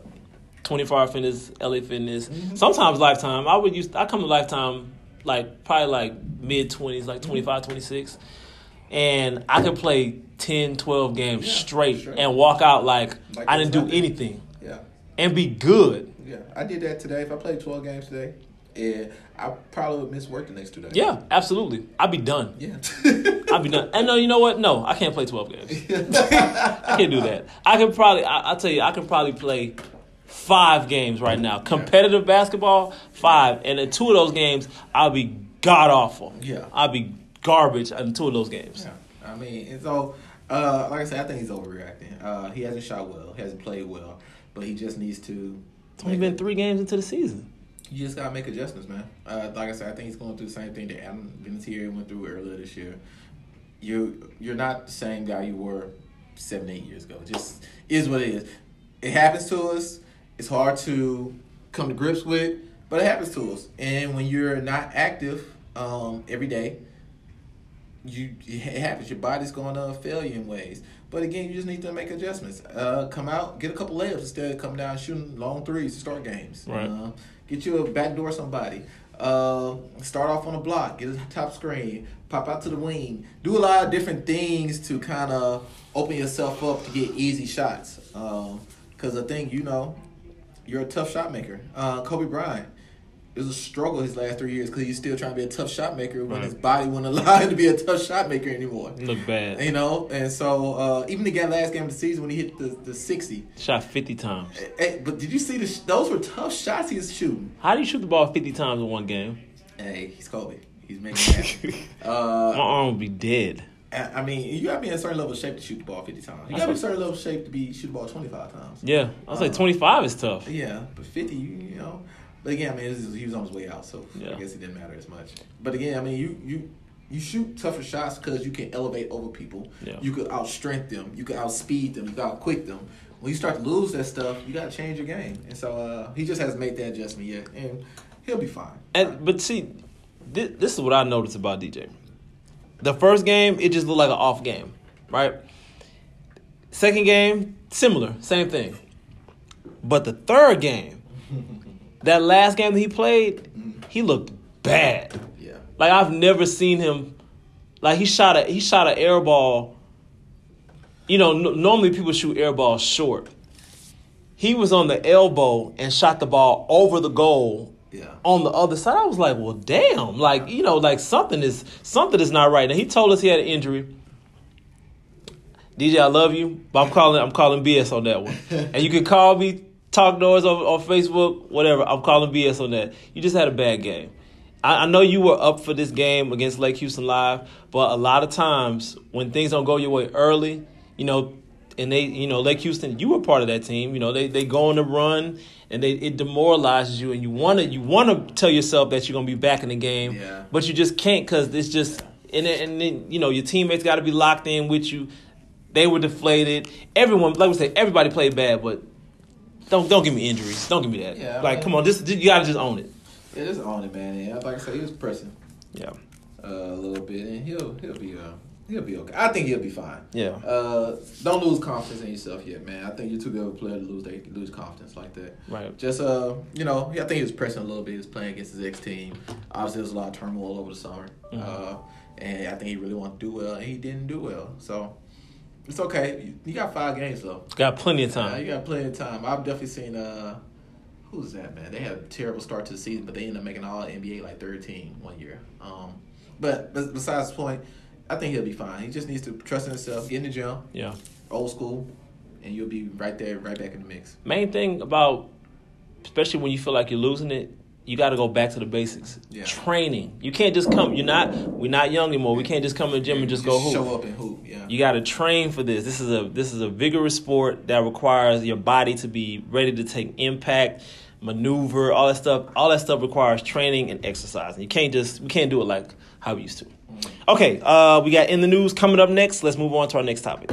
24 hour fitness, LA Fitness. Mm-hmm. Sometimes Lifetime. I would use. I come to Lifetime like probably like mid 20s, like 25, 26, and I could play 10, 12 games Yeah, straight straight. and walk out like, Like I didn't do nothing. anything Yeah, and be good. yeah. I did that today. If I played 12 games today, and I probably would miss work the next two days. Yeah, absolutely. I'd be done. Yeah. I'd be done. And no, you know what? No, I can't play 12 games. I can't do that. I can probably, I, I'll tell you, I can probably play five games right now. Competitive basketball, five. And in two of those games, I'll be god awful. Yeah. I'll be garbage in two of those games. Yeah, I mean, and so uh, like I said, I think he's overreacting. Uh, he hasn't shot well, he hasn't played well, but he just needs to. It's only been three games into the season. You just gotta make adjustments, man. Uh, like I said, I think he's going through the same thing that Adam Vinatieri went through earlier this year. You you're not the same guy you were seven, eight years ago. It just is what it is. It happens to us. It's hard to come to grips with, but it happens to us. And when you're not active um, every day, you it happens. Your body's going to fail you in ways. But again, you just need to make adjustments. Uh, come out, get a couple layups instead of coming down shooting long threes to start games. Right. Uh, get you a backdoor somebody. Uh, start off on a block, get a top screen, pop out to the wing. Do a lot of different things to kind of open yourself up to get easy shots. Because the thing, you know, you're a tough shot maker. Uh, Kobe Bryant. It was a struggle his last three years because he's still trying to be a tough shot maker when Right. his body wouldn't allow him to be a tough shot maker anymore. Look bad. You know, and so uh, even the last game of the season when he hit the, the 60. Shot 50 times. Hey, but did you see the? Sh- those were tough shots he was shooting. How do you shoot the ball 50 times in one game? Hey, he's Kobe. He's making happen. My uh, arm would be dead. I mean, you got to be in a certain level of shape to shoot the ball 50 times. You got to be in a certain level of shape to be shoot the ball 25 times. Yeah. I was like, Uh, 25 is tough. Yeah, but 50, you, you know. But again, I mean, is, he was on his way out, so Yeah. I guess it didn't matter as much. But again, I mean, you you you shoot tougher shots because you can elevate over people. Yeah. You could outstrength them. You could outspeed them. You could outquick them. When you start to lose that stuff, you got to change your game. And so uh, he just hasn't made that adjustment yet, and he'll be fine. And but see, this, this is what I noticed about DJ. The first game, it just looked like an off game, right? Second game, similar, same thing. But the third game, that last game that he played, he looked bad. Yeah. Like I've never seen him. Like he shot a he shot an air ball. You know, n- normally people shoot air balls short. He was on the elbow and shot the ball over the goal Yeah. on the other side. I was like, well, damn, like you know, like something is something is not right. And he told us he had an injury. DJ, I love you, but I'm calling I'm calling BS on that one. and you can call me, talk noise on, on Facebook, whatever. I'm calling BS on that. You just had a bad game. I, I know you were up for this game against Lake Houston Live, but a lot of times when things don't go your way early, you know, and they, you know, Lake Houston, you were part of that team. You know, they they go on the run and they it demoralizes you, and you want to you want to tell yourself that you're gonna be back in the game, Yeah. but you just can't because it's just and then, and then you know your teammates got to be locked in with you. They were deflated. Everyone, like we say, everybody played bad, but don't don't give me injuries. Don't give me that. Yeah, like man. come on, just you gotta just own it. Yeah, just own it, man. And like I said, he was pressing Yeah, uh, a little bit, and he'll he'll be uh he'll be okay. I think he'll be fine. yeah. Uh, don't lose confidence in yourself yet, man. I think you're too good of a player to lose they lose confidence like that. Right. Just uh, you know, I think he was pressing a little bit. He was playing against his ex team. Obviously, there was a lot of turmoil over the summer, Mhm. uh, and I think he really wanted to do well, and he didn't do well. So it's okay. You, got five games though. Got plenty of Uh, time. you got plenty of time. I've definitely seen uh, who's that man? They had a terrible start to the season, but they ended up making all NBA like third team one year. Um, but besides the point, I think he'll be fine. He just needs to trust in himself, get in the gym, Yeah. old school, and you'll be right there, right back in the mix. Main thing about, especially when you feel like you're losing it, you got to go back to the basics. Yeah. Training. You can't just come. You're not. We're not young anymore. We can't just come to the gym and just, go hoop. show up and hoop. Yeah. You got to train for this. This is a this is a vigorous sport that requires your body to be ready to take impact, maneuver, all that stuff. All that stuff requires training and exercise. And you can't just we can't do it like how we used to. Okay, uh, we got in the news coming up next. Let's move on to our next topic.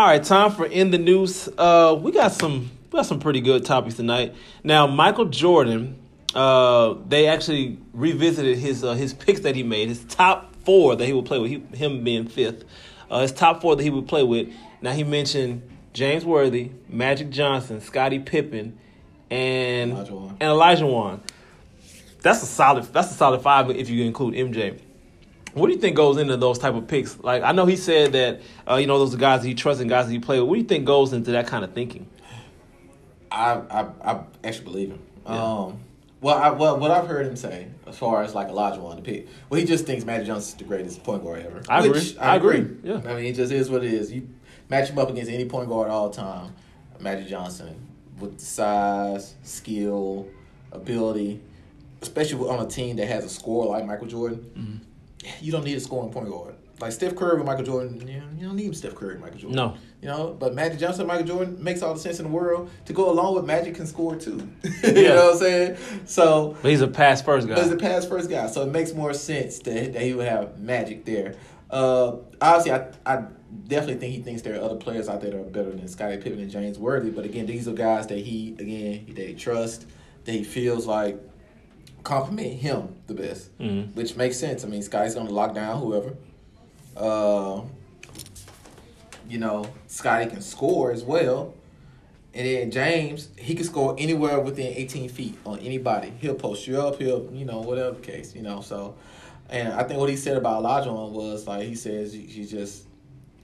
All right, time for in the news. Uh, we got some we got some pretty good topics tonight. Now, Michael Jordan, uh, they actually revisited his uh, his picks that he made, his top four that he would play with. He, him being fifth, uh, his top four that he would play with. Now he mentioned James Worthy, Magic Johnson, Scottie Pippen, and Olajuwon. and Olajuwon. That's a solid. That's a solid five if you include MJ. What do you think goes into those type of picks? Like I know he said that uh, you know those are guys that he trusts and guys that he play with. What do you think goes into that kind of thinking? I, I I actually believe him. Yeah. Um, well, I, well, what I've heard him say as far as like Elijah wanted to pick, well, he just thinks Magic is the greatest point guard ever. I agree. I agree. Yeah. I mean, it just is what it is. You match him up against any point guard all the time, Magic Johnson with the size, skill, ability, especially on a team that has a scorer like Michael Jordan. Mm-hmm. You don't need a scoring point guard. Like Steph Curry with Michael Jordan, you, know, you don't need Steph Curry with Michael Jordan. No. You know, but Magic Johnson, Michael Jordan makes all the sense in the world to go along with Magic can score too. you Yeah. know what I'm saying? So, But he's a pass first guy. he's a pass first guy, so it makes more sense that, that he would have Magic there. Uh, obviously, I I definitely think he thinks there are other players out there that are better than Scottie Pippen and James Worthy. But again, these are guys that he again that he trusts, that he feels like compliment him the best, Mhm. which makes sense. I mean, Scotty's going to lock down whoever. Uh, you know, Scotty can score as well. And then James, he can score anywhere within 18 feet on anybody. He'll post you up. He'll, you know, whatever the case, you know. So, and I think what he said about Elijah was like he says he's just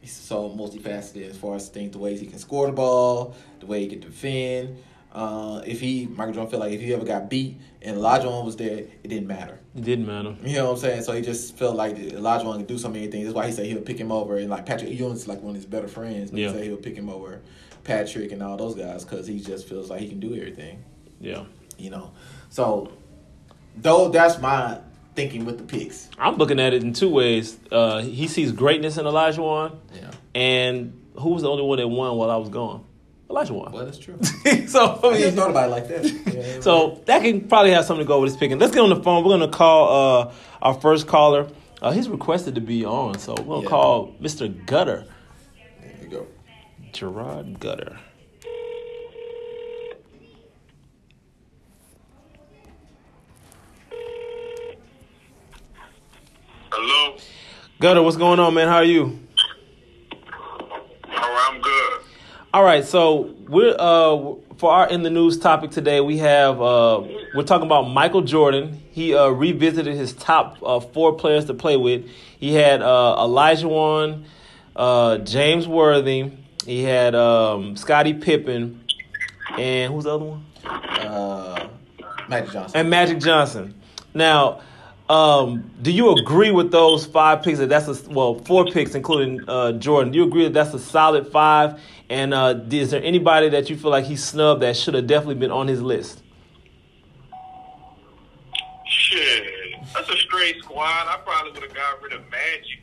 he's so multifaceted as far as things, the ways he can score the ball, the way he can defend. Uh, if he Michael Jordan felt like if he ever got beat and Elijah was there, it didn't matter. It didn't matter. You know what I'm saying? So he just felt like Elijah could do so many things. That's why he said he'll pick him over. And like Patrick Ewing's like one of his better friends. But Yeah. he said he'll pick him over Patrick and all those guys because he just feels like he can do everything. Yeah. You know, so though that's my thinking with the picks. I'm looking at it in two ways. Uh, he sees greatness in Elijah Yeah, and who was the only one that won while I was gone? lunch one. Well, that's true. so I, mean, I thought about it like that. Yeah, so right. that can probably have something to go with this picking. Let's get on the phone. We're gonna call uh, our first caller. Uh, he's requested to be on, so we're gonna yeah. call Mr. Gutter. There you go, Gerard Gutter. Hello. Gutter, what's going on, man? How are you? All right, so we're uh for our in the news topic today, we have uh we're talking about Michael Jordan. He uh revisited his top uh, four players to play with. He had uh Olajuwon, uh James Worthy, he had um Scottie Pippen, and who's the other one? Uh, Magic Johnson. And Magic Johnson. Now, um, do you agree with those five picks? That that's a well, four picks, including uh, Jordan. Do you agree that that's a solid five? And uh, is there anybody that you feel like he snubbed that should have definitely been on his list? Shit, that's a straight squad. I probably would have got rid of Magic.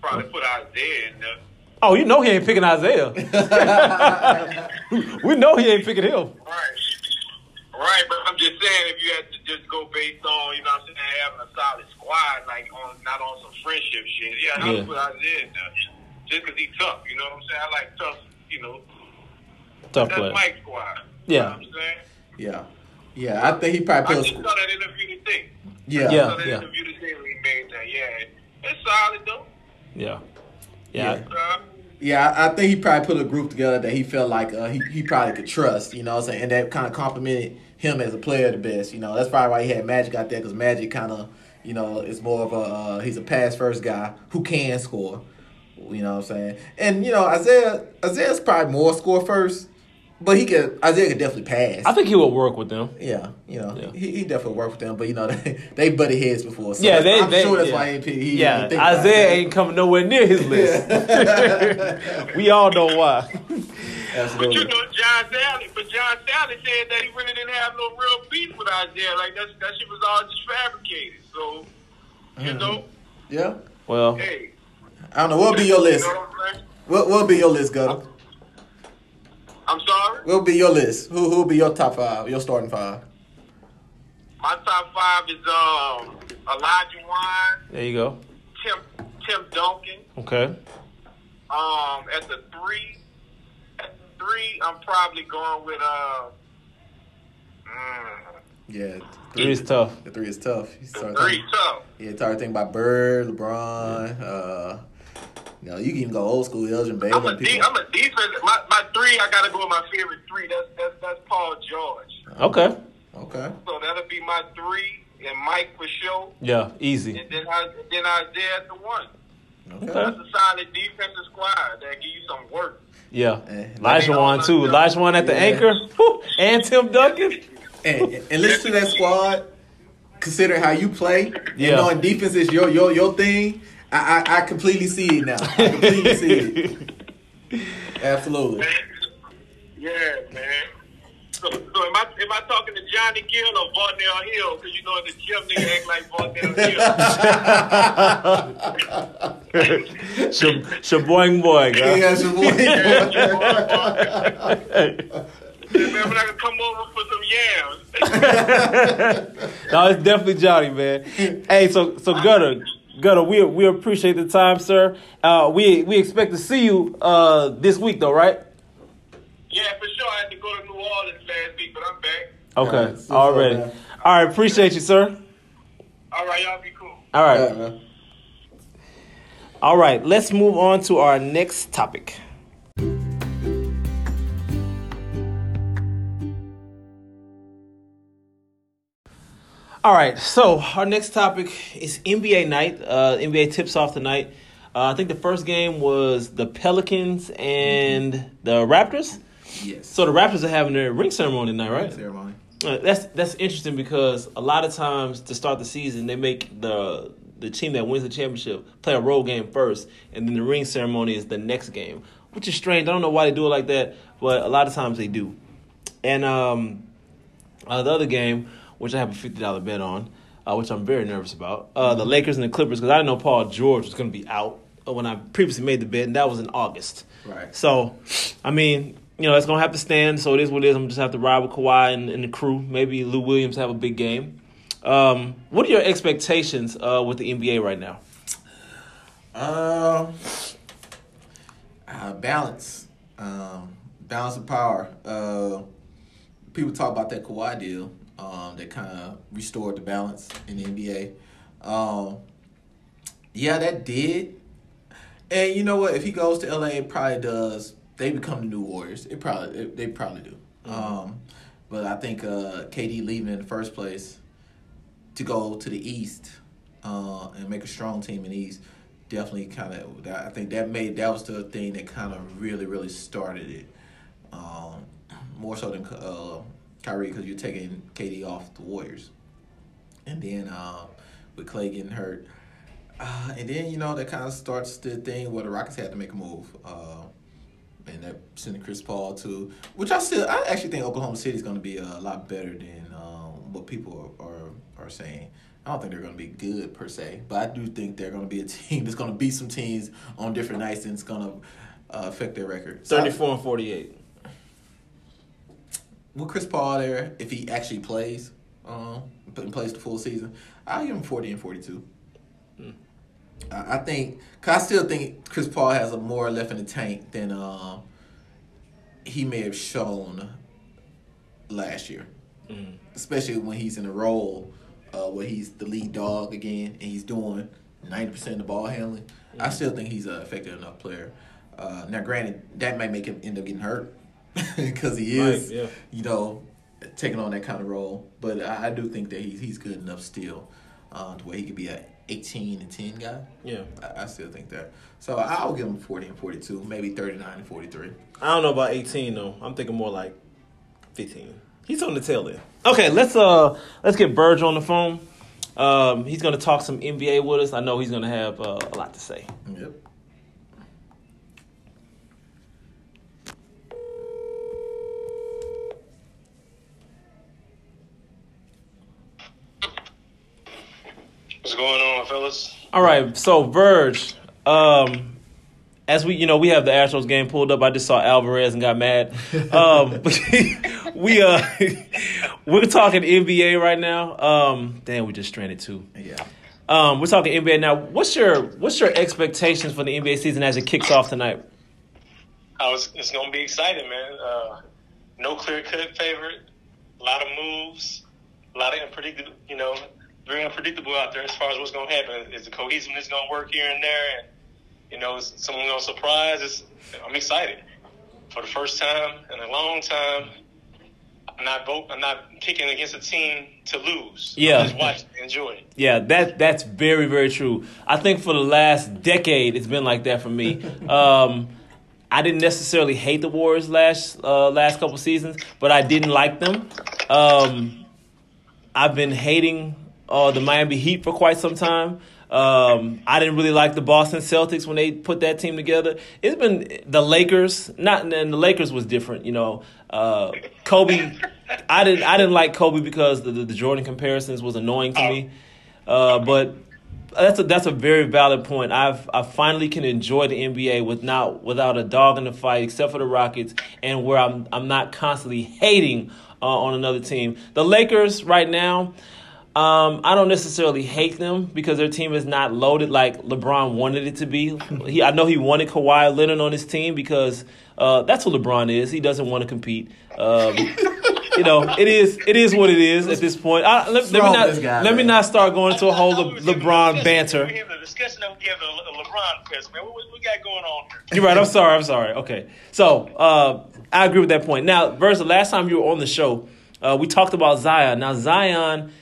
Probably put Isiah in there. Oh, you know he ain't picking Isiah. we know he ain't picking him. Right. Right, but I'm just saying if you had to just go based on, you know what I'm saying, having a solid squad, like on not on some friendship shit. Yeah, that's Yeah. would put Isiah in. Just because he's tough, you know what I'm saying? I like tough, you know. Tough That's player. Mike's squad. You Yeah. know what I'm saying? Yeah. Yeah, I think he probably I put just a saw that interview today. Yeah. Yeah. saw that interview today when he made that. Yeah. It's solid, though. Yeah. Yeah. Yeah. Yeah, I I think he probably put a group together that he felt like uh, he, he probably could trust, you know what I'm saying? And that kind of complimented him as a player the best, you know. That's probably why he had Magic out there because Magic kind of, you know, is more of a, uh, he's a pass first guy who can score, you know what I'm saying? And, you know, Isiah, Isiah's probably more score first, but he could, Isiah could definitely pass. I think he would work with them. yeah, you know, Yeah. He, he definitely worked with them, but, you know, they, they butted heads before. So Yeah, they. I'm they sure that's yeah. why he, he, yeah, didn't think about Isiah ain't coming nowhere near his list. we all know why. But you know, John Salley, but John Salley said that he really didn't have no real beef with Isiah. Like that's that shit was all just fabricated. So, you know, Yeah. Well, hey, I don't know. What'll be your you list? know what What what'll be your list, Gutter? I'm sorry. What'll be your list? Who who'll be your top five? Your starting five? My top five is um Olajuwon, there you go. Tim Tim Duncan. Okay. Um, at the three, at the three, I'm probably going with uh. Mm, Yeah, Three is tough. The three is tough. You start three thinking, tough. yeah, start thinking about Bird, LeBron. Uh, you know, you can even go old school, Elgin Baylor. I'm a and de- people. I'm a defense. My my three, I gotta go with my favorite three. That's that's that's Paul George. Okay. Okay. So that'll be my three, and Mike for sure, Yeah, easy. and then I then Isiah at the one. Okay. That's a solid defensive squad that give you some work. Yeah. Olajuwon too. Yeah. Olajuwon at the Yeah. anchor. Whew. And Tim Duncan. And, and listen to that squad. Consider how you play, Yeah. and knowing defense is your your your thing, I I, I completely see it now. I completely see it. Absolutely. Yeah, man. So, so am I am I talking to Johnny Gill or Vaughn Hill? Because you know in the gym nigga act like Vaughn Hill. Shab- Shaboing boy, Yeah, girl. it's your boy. Man, when I can come over for some yams. No, it's definitely Johnny, man. Hey, so so Gutter, Gutter, we we appreciate the time, sir. Uh, we we expect to see you uh this week though, right? Yeah, for sure. I had to go to New Orleans last week, but I'm back. Okay, Alright, so already. far, man. All right, appreciate you, sir. All right, y'all be cool. All right, Yeah, man. all right. Let's move on to our next topic. All right, so our next topic is NBA night. Uh, NBA tips off tonight. Uh, I think the first game was the Pelicans and the Raptors. Yes. So the Raptors are having their ring ceremony tonight, right? ceremony. Uh, that's that's interesting because a lot of times to start the season they make the the team that wins the championship play a road game first, and then the ring ceremony is the next game, which is strange. I don't know why they do it like that, but a lot of times they do. And um, uh, the other game, which I have a fifty dollar bet on, uh, which I'm very nervous about, uh, the Lakers and the Clippers, because I didn't know Paul George was going to be out when I previously made the bet, and that was in August. Right. So, I mean, you know, it's gonna have to stand. So it is what it is. I'm just have to ride with Kawhi and, and the crew. Maybe Lou Williams have a big game. Um, what are your expectations uh, with the NBA right now? Um, uh, balance, um, balance of power. Uh, people talk about that Kawhi deal. Um, that kind of restored the balance in the NBA. Um, Yeah, that did. And you know what? If he goes to LA, it probably does. They become the new Warriors. It probably it, they probably do. Um, but I think uh, KD leaving in the first place to go to the East uh, and make a strong team in the East definitely kind of. I think that made that was the thing that kind of really really started it. Um, more so than uh, Kyrie because you're taking KD off the Warriors, and then uh, with Clay getting hurt. Uh, and then you know that kind of starts the thing where the Rockets had to make a move, uh, and that sending Chris Paul to, which I still I actually think Oklahoma City is going to be a lot better than um, what people are, are are saying. I don't think they're going to be good per se, but I do think they're going to be a team that's going to beat some teams on different nights and it's going to uh, affect their record. So Thirty-four I, and forty-eight. With Chris Paul there, if he actually plays, um, plays the full season, I'll give him forty and forty-two. Hmm. I think, cause I still think Chris Paul has a more left in the tank than uh, he may have shown last year, mm. especially when he's in a role uh, where he's the lead dog again and he's doing ninety percent of the ball handling. Mm. I still think he's an effective enough player. Uh, now, granted, that might make him end up getting hurt because he is, right, yeah. you know, taking on that kind of role. But I, I do think that he's he's good enough still uh, to where he could be a 18 and 10 guy. Yeah. I, I, still think that. So I'll give him 40 and 42, maybe 39 and 43. I don't know about 18 though. I'm thinking more like 15. He's on the tail end. Okay, let's uh let's get Burge on the phone. Um, he's gonna talk some NBA with us. I know he's gonna have uh, a lot to say. Yep. What's going on, fellas? All right, so Verge, um, as we you know we have the Astros game pulled up. I just saw Alvarez and got mad. Um, we uh we're talking NBA right now. Um, damn, we just stranded too. Yeah. Um, we're talking NBA now. What's your what's your expectations for the NBA season as it kicks off tonight? I was, it's gonna be exciting, man. Uh, no clear cut favorite. A lot of moves. A lot of unpredictable. You know, very unpredictable out there as far as what's going to happen. Is the cohesiveness going to work here and there? And, you know, is someone going to surprise? It's, I'm excited. For the first time in a long time, I'm not vote. I'm not picking against a team to lose. Yeah, I'm just watch, enjoy it. Yeah, that that's very very true. I think for the last decade, it's been like that for me. um, I didn't necessarily hate the Warriors last uh, last couple seasons, but I didn't like them. Um, I've been hating uh, the Miami Heat for quite some time. Um, I didn't really like the Boston Celtics when they put that team together. It's been the Lakers, not and the Lakers was different, you know. Uh, Kobe, I didn't I didn't like Kobe because the, the, the Jordan comparisons was annoying to me. Uh, but that's a that's a very valid point. I've I finally can enjoy the NBA with not without a dog in the fight, except for the Rockets, and where I'm I'm not constantly hating uh, on another team. The Lakers right now. Um, I don't necessarily hate them because their team is not loaded like LeBron wanted it to be. He, I know he wanted Kawhi Leonard on his team because uh, that's what LeBron is. He doesn't want to compete. Um, you know, it is it is what it is at this point. I, let, let, me not guy, let man. me not start going into a whole Le, LeBron banter. The discussion that we have the LeBron fest, man. What we got going on here? You're right. I'm sorry. I'm sorry. Okay, so uh, I agree with that point. Now, versus the last time you were on the show, uh, we talked about Zion. Now Zion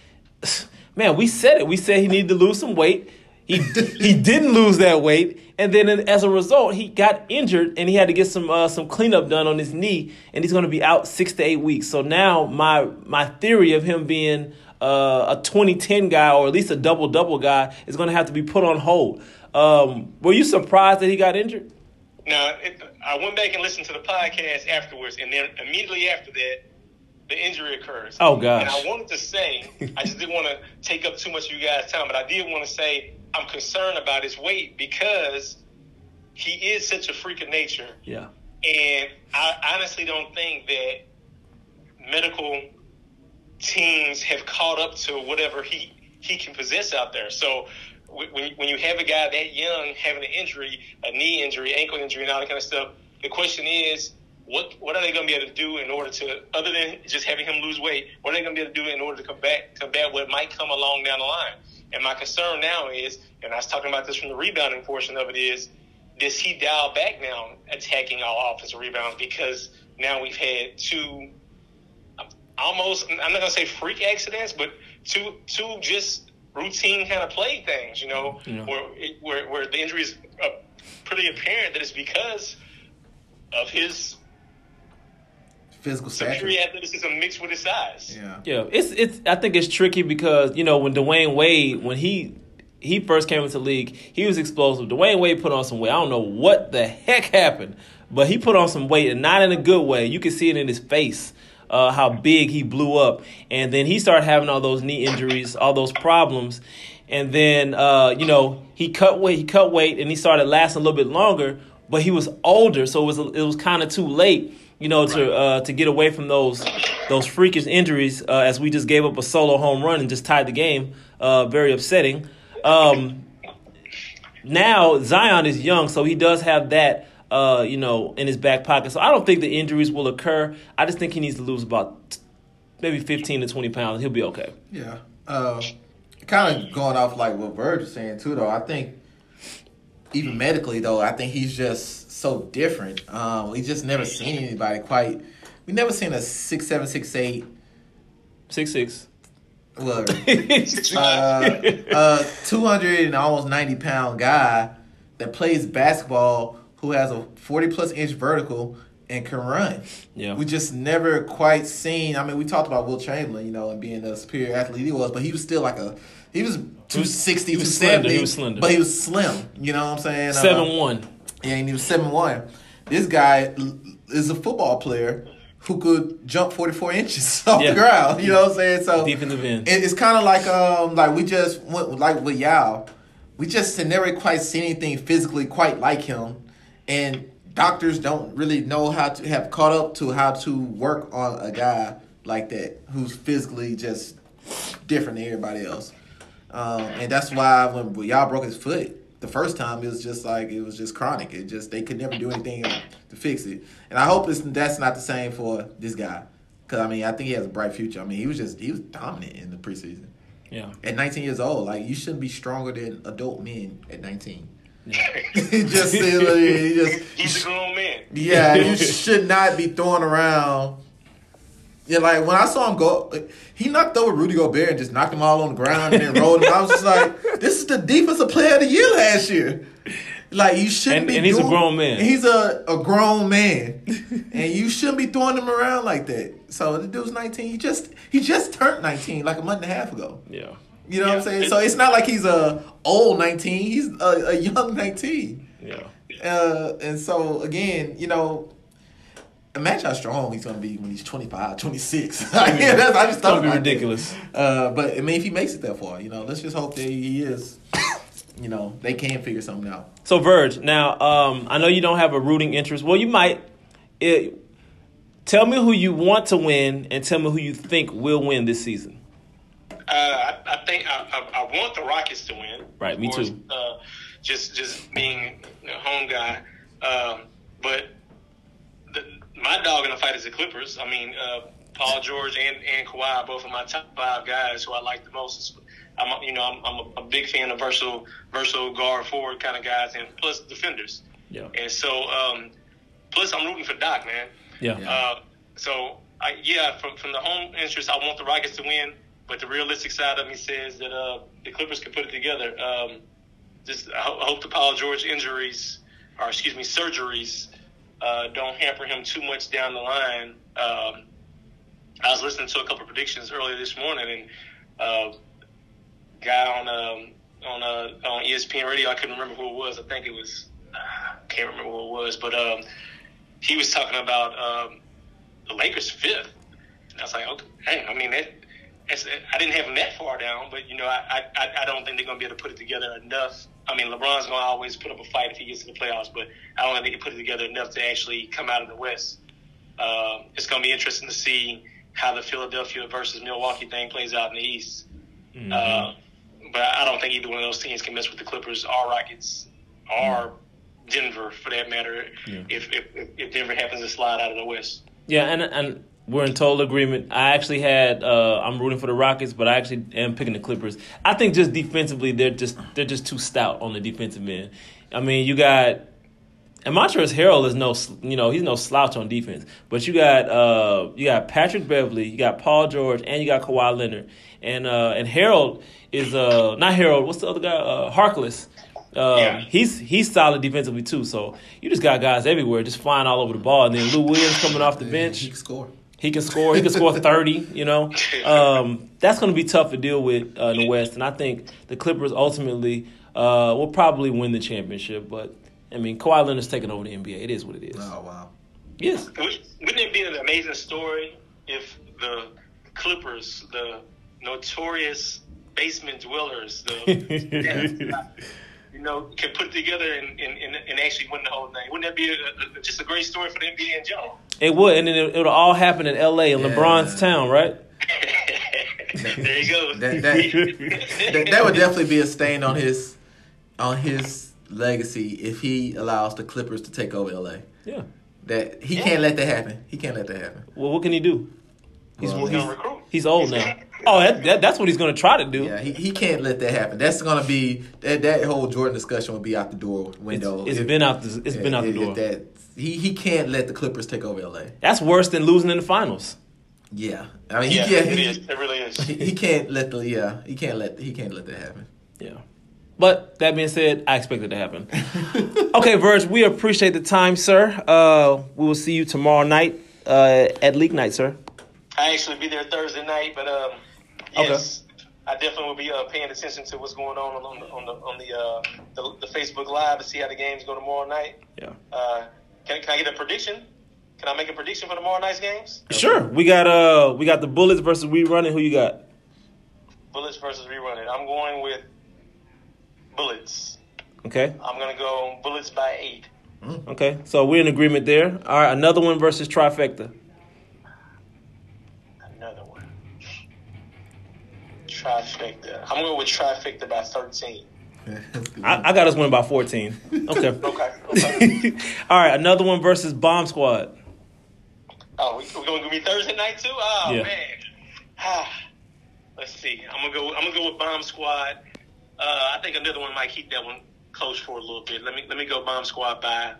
man, we said it. We said he needed to lose some weight. He he didn't lose that weight, and then as a result, he got injured and he had to get some uh, some cleanup done on his knee, and he's going to be out six to eight weeks. So now my my theory of him being uh, a 2010 guy or at least a double double guy is going to have to be put on hold. Um, were you surprised that he got injured? No, it, I went back and listened to the podcast afterwards, and then immediately after that, the injury occurs. Oh gosh! And I wanted to say, I just didn't want to take up too much of you guys' time, but I did want to say I'm concerned about his weight because he is such a freak of nature. Yeah. And I honestly don't think that medical teams have caught up to whatever he he can possess out there. So when when you have a guy that young having an injury, a knee injury, ankle injury, and all that kind of stuff, the question is what what are they going to be able to do in order to, other than just having him lose weight, what are they going to be able to do in order to combat combat what might come along down the line? And my concern now is, and I was talking about this from the rebounding portion of it, is does he dial back now attacking all offensive rebounds because now we've had two almost I'm not gonna say freak accidents, but two two just routine kind of play things, you know, Yeah. where, where where the injury is uh, pretty apparent that it's because of his Physical stature. superior athleticism mixed with his size. Yeah. Yeah, it's it's. I think it's tricky because you know when Dwyane Wade when he he first came into the league, he was explosive. Dwyane Wade put on some weight. I don't know what the heck happened, but he put on some weight and not in a good way. You can see it in his face. Uh, how big he blew up, and then he started having all those knee injuries, all those problems, and then uh, you know he cut weight, he cut weight, and he started lasting a little bit longer. But he was older, so it was it was kind of too late, you know, to uh, to get away from those those freakish injuries. Uh, as we just gave up a solo home run and just tied the game, uh, very upsetting. Um, now Zion is young, so he does have that, uh, you know, in his back pocket. So I don't think the injuries will occur. I just think he needs to lose about maybe fifteen to twenty pounds. He'll be okay. Yeah. Uh, kind of going off like what Verge was saying too, though. I think even medically, though, I think he's just so different. Um, we just never seen anybody quite. We never seen a six seven six eight. Six six. Look, uh, uh, two hundred and almost ninety pound guy that plays basketball who has a forty plus inch vertical and can run. Yeah. We just never quite seen. I mean, we talked about Wilt Chamberlain, you know, and being the superior athlete he was, but he was still like a. He was 260, he was 270, slender, he was slender. But he was slim. You know what I'm saying? Seven Uh, one. And he was seven one. This guy is a football player who could jump forty four inches off Yeah. the ground. You know what I'm saying? So Defensive end. it- it's kind of like um like we just went like with Yao, we just never quite seen anything physically quite like him, and doctors don't really know how to have caught up to how to work on a guy like that who's physically just different than everybody else. Um, and that's why when y'all broke his foot the first time, it was just like it was just chronic. It just they could never do anything to fix it. And I hope it's, that's not the same for this guy, because I mean I think he has a bright future. I mean he was just he was dominant in the preseason Yeah. at 19 years old. Like you shouldn't be stronger than adult men at 19. yeah. He just he just He's a grown man. yeah, you should not be throwing around. Yeah, like when I saw him go, he knocked over Rudy Gobert and just knocked him all on the ground and then rolled him. I was just like, this is the defensive player of the year last year. Like you shouldn't And- be. and he's a grown man. he's a, a grown man, and you shouldn't be throwing him around like that. So the dude's nineteen. He just he just turned nineteen like a month and a half ago. Yeah. You know what I'm Yeah. saying? So it's not like he's a old nineteen. He's a, a young nineteen. Yeah. Uh, and so again, you know, imagine how strong he's gonna be when he's 25, 26. I, mean, that's, I just It's thought gonna be ridiculous. Uh, but I mean, if he makes it that far, you know, let's just hope that he is. You know, they can figure something out. So Verge, now um, I know you don't have a rooting interest. Well, you might. It, tell me who you want to win, and tell me who you think will win this season. Uh, I, I think I, I, I want the Rockets to win. Right, me course, too. Uh, just just being a home guy, um, but the, my dog in the fight is the Clippers. I mean, uh, Paul George and and Kawhi are both of my top five guys who I like the most. I'm you know I'm, I'm a, a big fan of versatile versatile guard forward kind of guys and plus defenders. Yeah. And so um, plus I'm rooting for Doc, man. Yeah. Yeah. Uh, so I, yeah, from from the home interest, I want the Rockets to win, but the realistic side of me says that uh, the Clippers can put it together. Um, just I, ho- I hope the Paul George injuries, or excuse me, surgeries, uh, don't hamper him too much down the line. Um, I was listening to a couple of predictions earlier this morning, and uh, guy on um, on uh, on ESPN radio, I couldn't remember who it was. I think it was I can't remember who it was, but um, he was talking about um, the Lakers fifth. And I was like, okay, hey, I mean that. I didn't have them that far down, but you know, I I, I don't think they're gonna be able to put it together enough. I mean, LeBron's gonna always put up a fight if he gets to the playoffs, but I don't think they can put it together enough to actually come out of the West. Uh, it's gonna be interesting to see how the Philadelphia versus Milwaukee thing plays out in the East. Mhm. Uh, but I don't think either one of those teams can mess with the Clippers or Rockets or Denver for that matter. Yeah. If, if if Denver happens to slide out of the West. Yeah, and and We're in total agreement. I actually had uh, I'm rooting for the Rockets, but I actually am picking the Clippers. I think just defensively, they're just they're just too stout on the defensive end. I mean, you got and Montrezl Harrell is no you know he's no slouch on defense, but you got uh, you got Patrick Beverley, you got Paul George, and you got Kawhi Leonard, and uh, and Harrell is uh not Harold. What's the other guy? Uh, Harkless. Um, Yeah. He's he's solid defensively too. So you just got guys everywhere just flying all over the ball, and then Lou Williams coming off the He bench. can score. He can score. He can score thirty. You know, um, that's going to be tough to deal with uh, in the West, and I think the Clippers ultimately uh, will probably win the championship. But I mean, Kawhi Leonard's taking over the NBA. It is what it is. Oh wow. Yes. Wouldn't wouldn't it be an amazing story if the Clippers, the notorious basement dwellers, the you know, can put together and, and, and, and actually win the whole thing? Wouldn't that be a, a, just a great story for the NBA in general? It would, and then it, it'll all happen in L.A. in Yeah. LeBron's town, right? there you go. That- that- that, that would definitely be a stain on his on his legacy if he allows the Clippers to take over LA. Yeah. That he Yeah. can't let that happen. He can't let that happen. Well, what can he do? He's Well, He's he's, recruit. he's old now. Oh, that, that, that's what he's going to try to do. Yeah, he, he can't let that happen. That's gonna be that that whole Jordan discussion will be out the door window. It's If- been out the it's been out the if- door. That he he can't let the Clippers take over LA. That's worse than losing in the finals. Yeah, I mean Yeah, he it can't. is. It really is. He, he can't let the yeah he can't let he can't let that happen. Yeah. But that being said, I expect it to happen. okay, Verge, we appreciate the time, sir. Uh, we will see you tomorrow night uh, at League Night, sir. I actually be there Thursday night, but um, yes, I definitely will be uh, paying attention to what's going on on the on the on the, uh, the the Facebook Live to see how the games go tomorrow night. Yeah. Uh, can can I get a prediction? Can I make a prediction for tomorrow night's games? Sure. We got uh we got the Bullets versus We Run It. Who you got? Bullets versus We Run It. I'm going with Bullets. Okay. I'm gonna go Bullets by eight. Okay. So we're in agreement there. All right, another one versus trifecta. Another one. Trifecta. I'm going with trifecta by thirteen. I, I got us winning by 14. Okay. Okay. Okay. All right, another one versus Bomb Squad. oh, we, we're going to be Thursday night too. Oh Yeah. man. Let's see. I'm gonna go. I'm gonna go with Bomb Squad. Uh, I think another one might keep that one close for a little bit. Let me let me go Bomb Squad by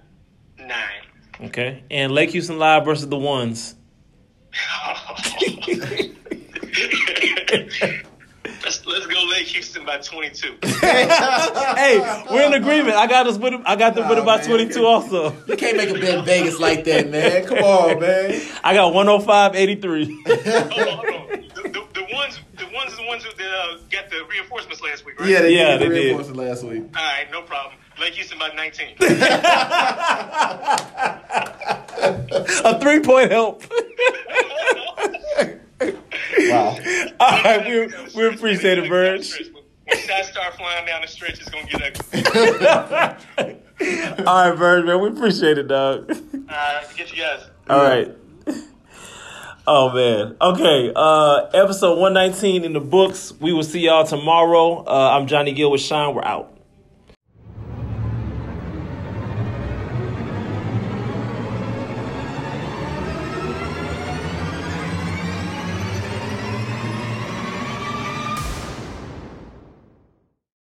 nine. Okay. And Lake Houston Live versus the Ones. let's let's go Lake Houston by 22. hey, we're in agreement. I got us with I got them with Nah, about 22 also. You can't make a bet in Vegas like that, man. Come on, man. I got 105 83. hold on, hold on. The, the, the ones the ones the ones who that, uh, got the reinforcements last week, right? Yeah, they Yeah, did they the did. reinforcement last week. All right, no problem. Lake Houston by 19. A three point help. Wow. All right, we we appreciate it, Verge. When shots start flying down the stretch, it's gonna get ugly. All right, Verge, man, we appreciate it, dog. Uh, get you guys. All right. Oh man. Okay. Uh episode 119 in the books. We will see y'all tomorrow. Uh I'm Johnny Gill with Shine. We're out.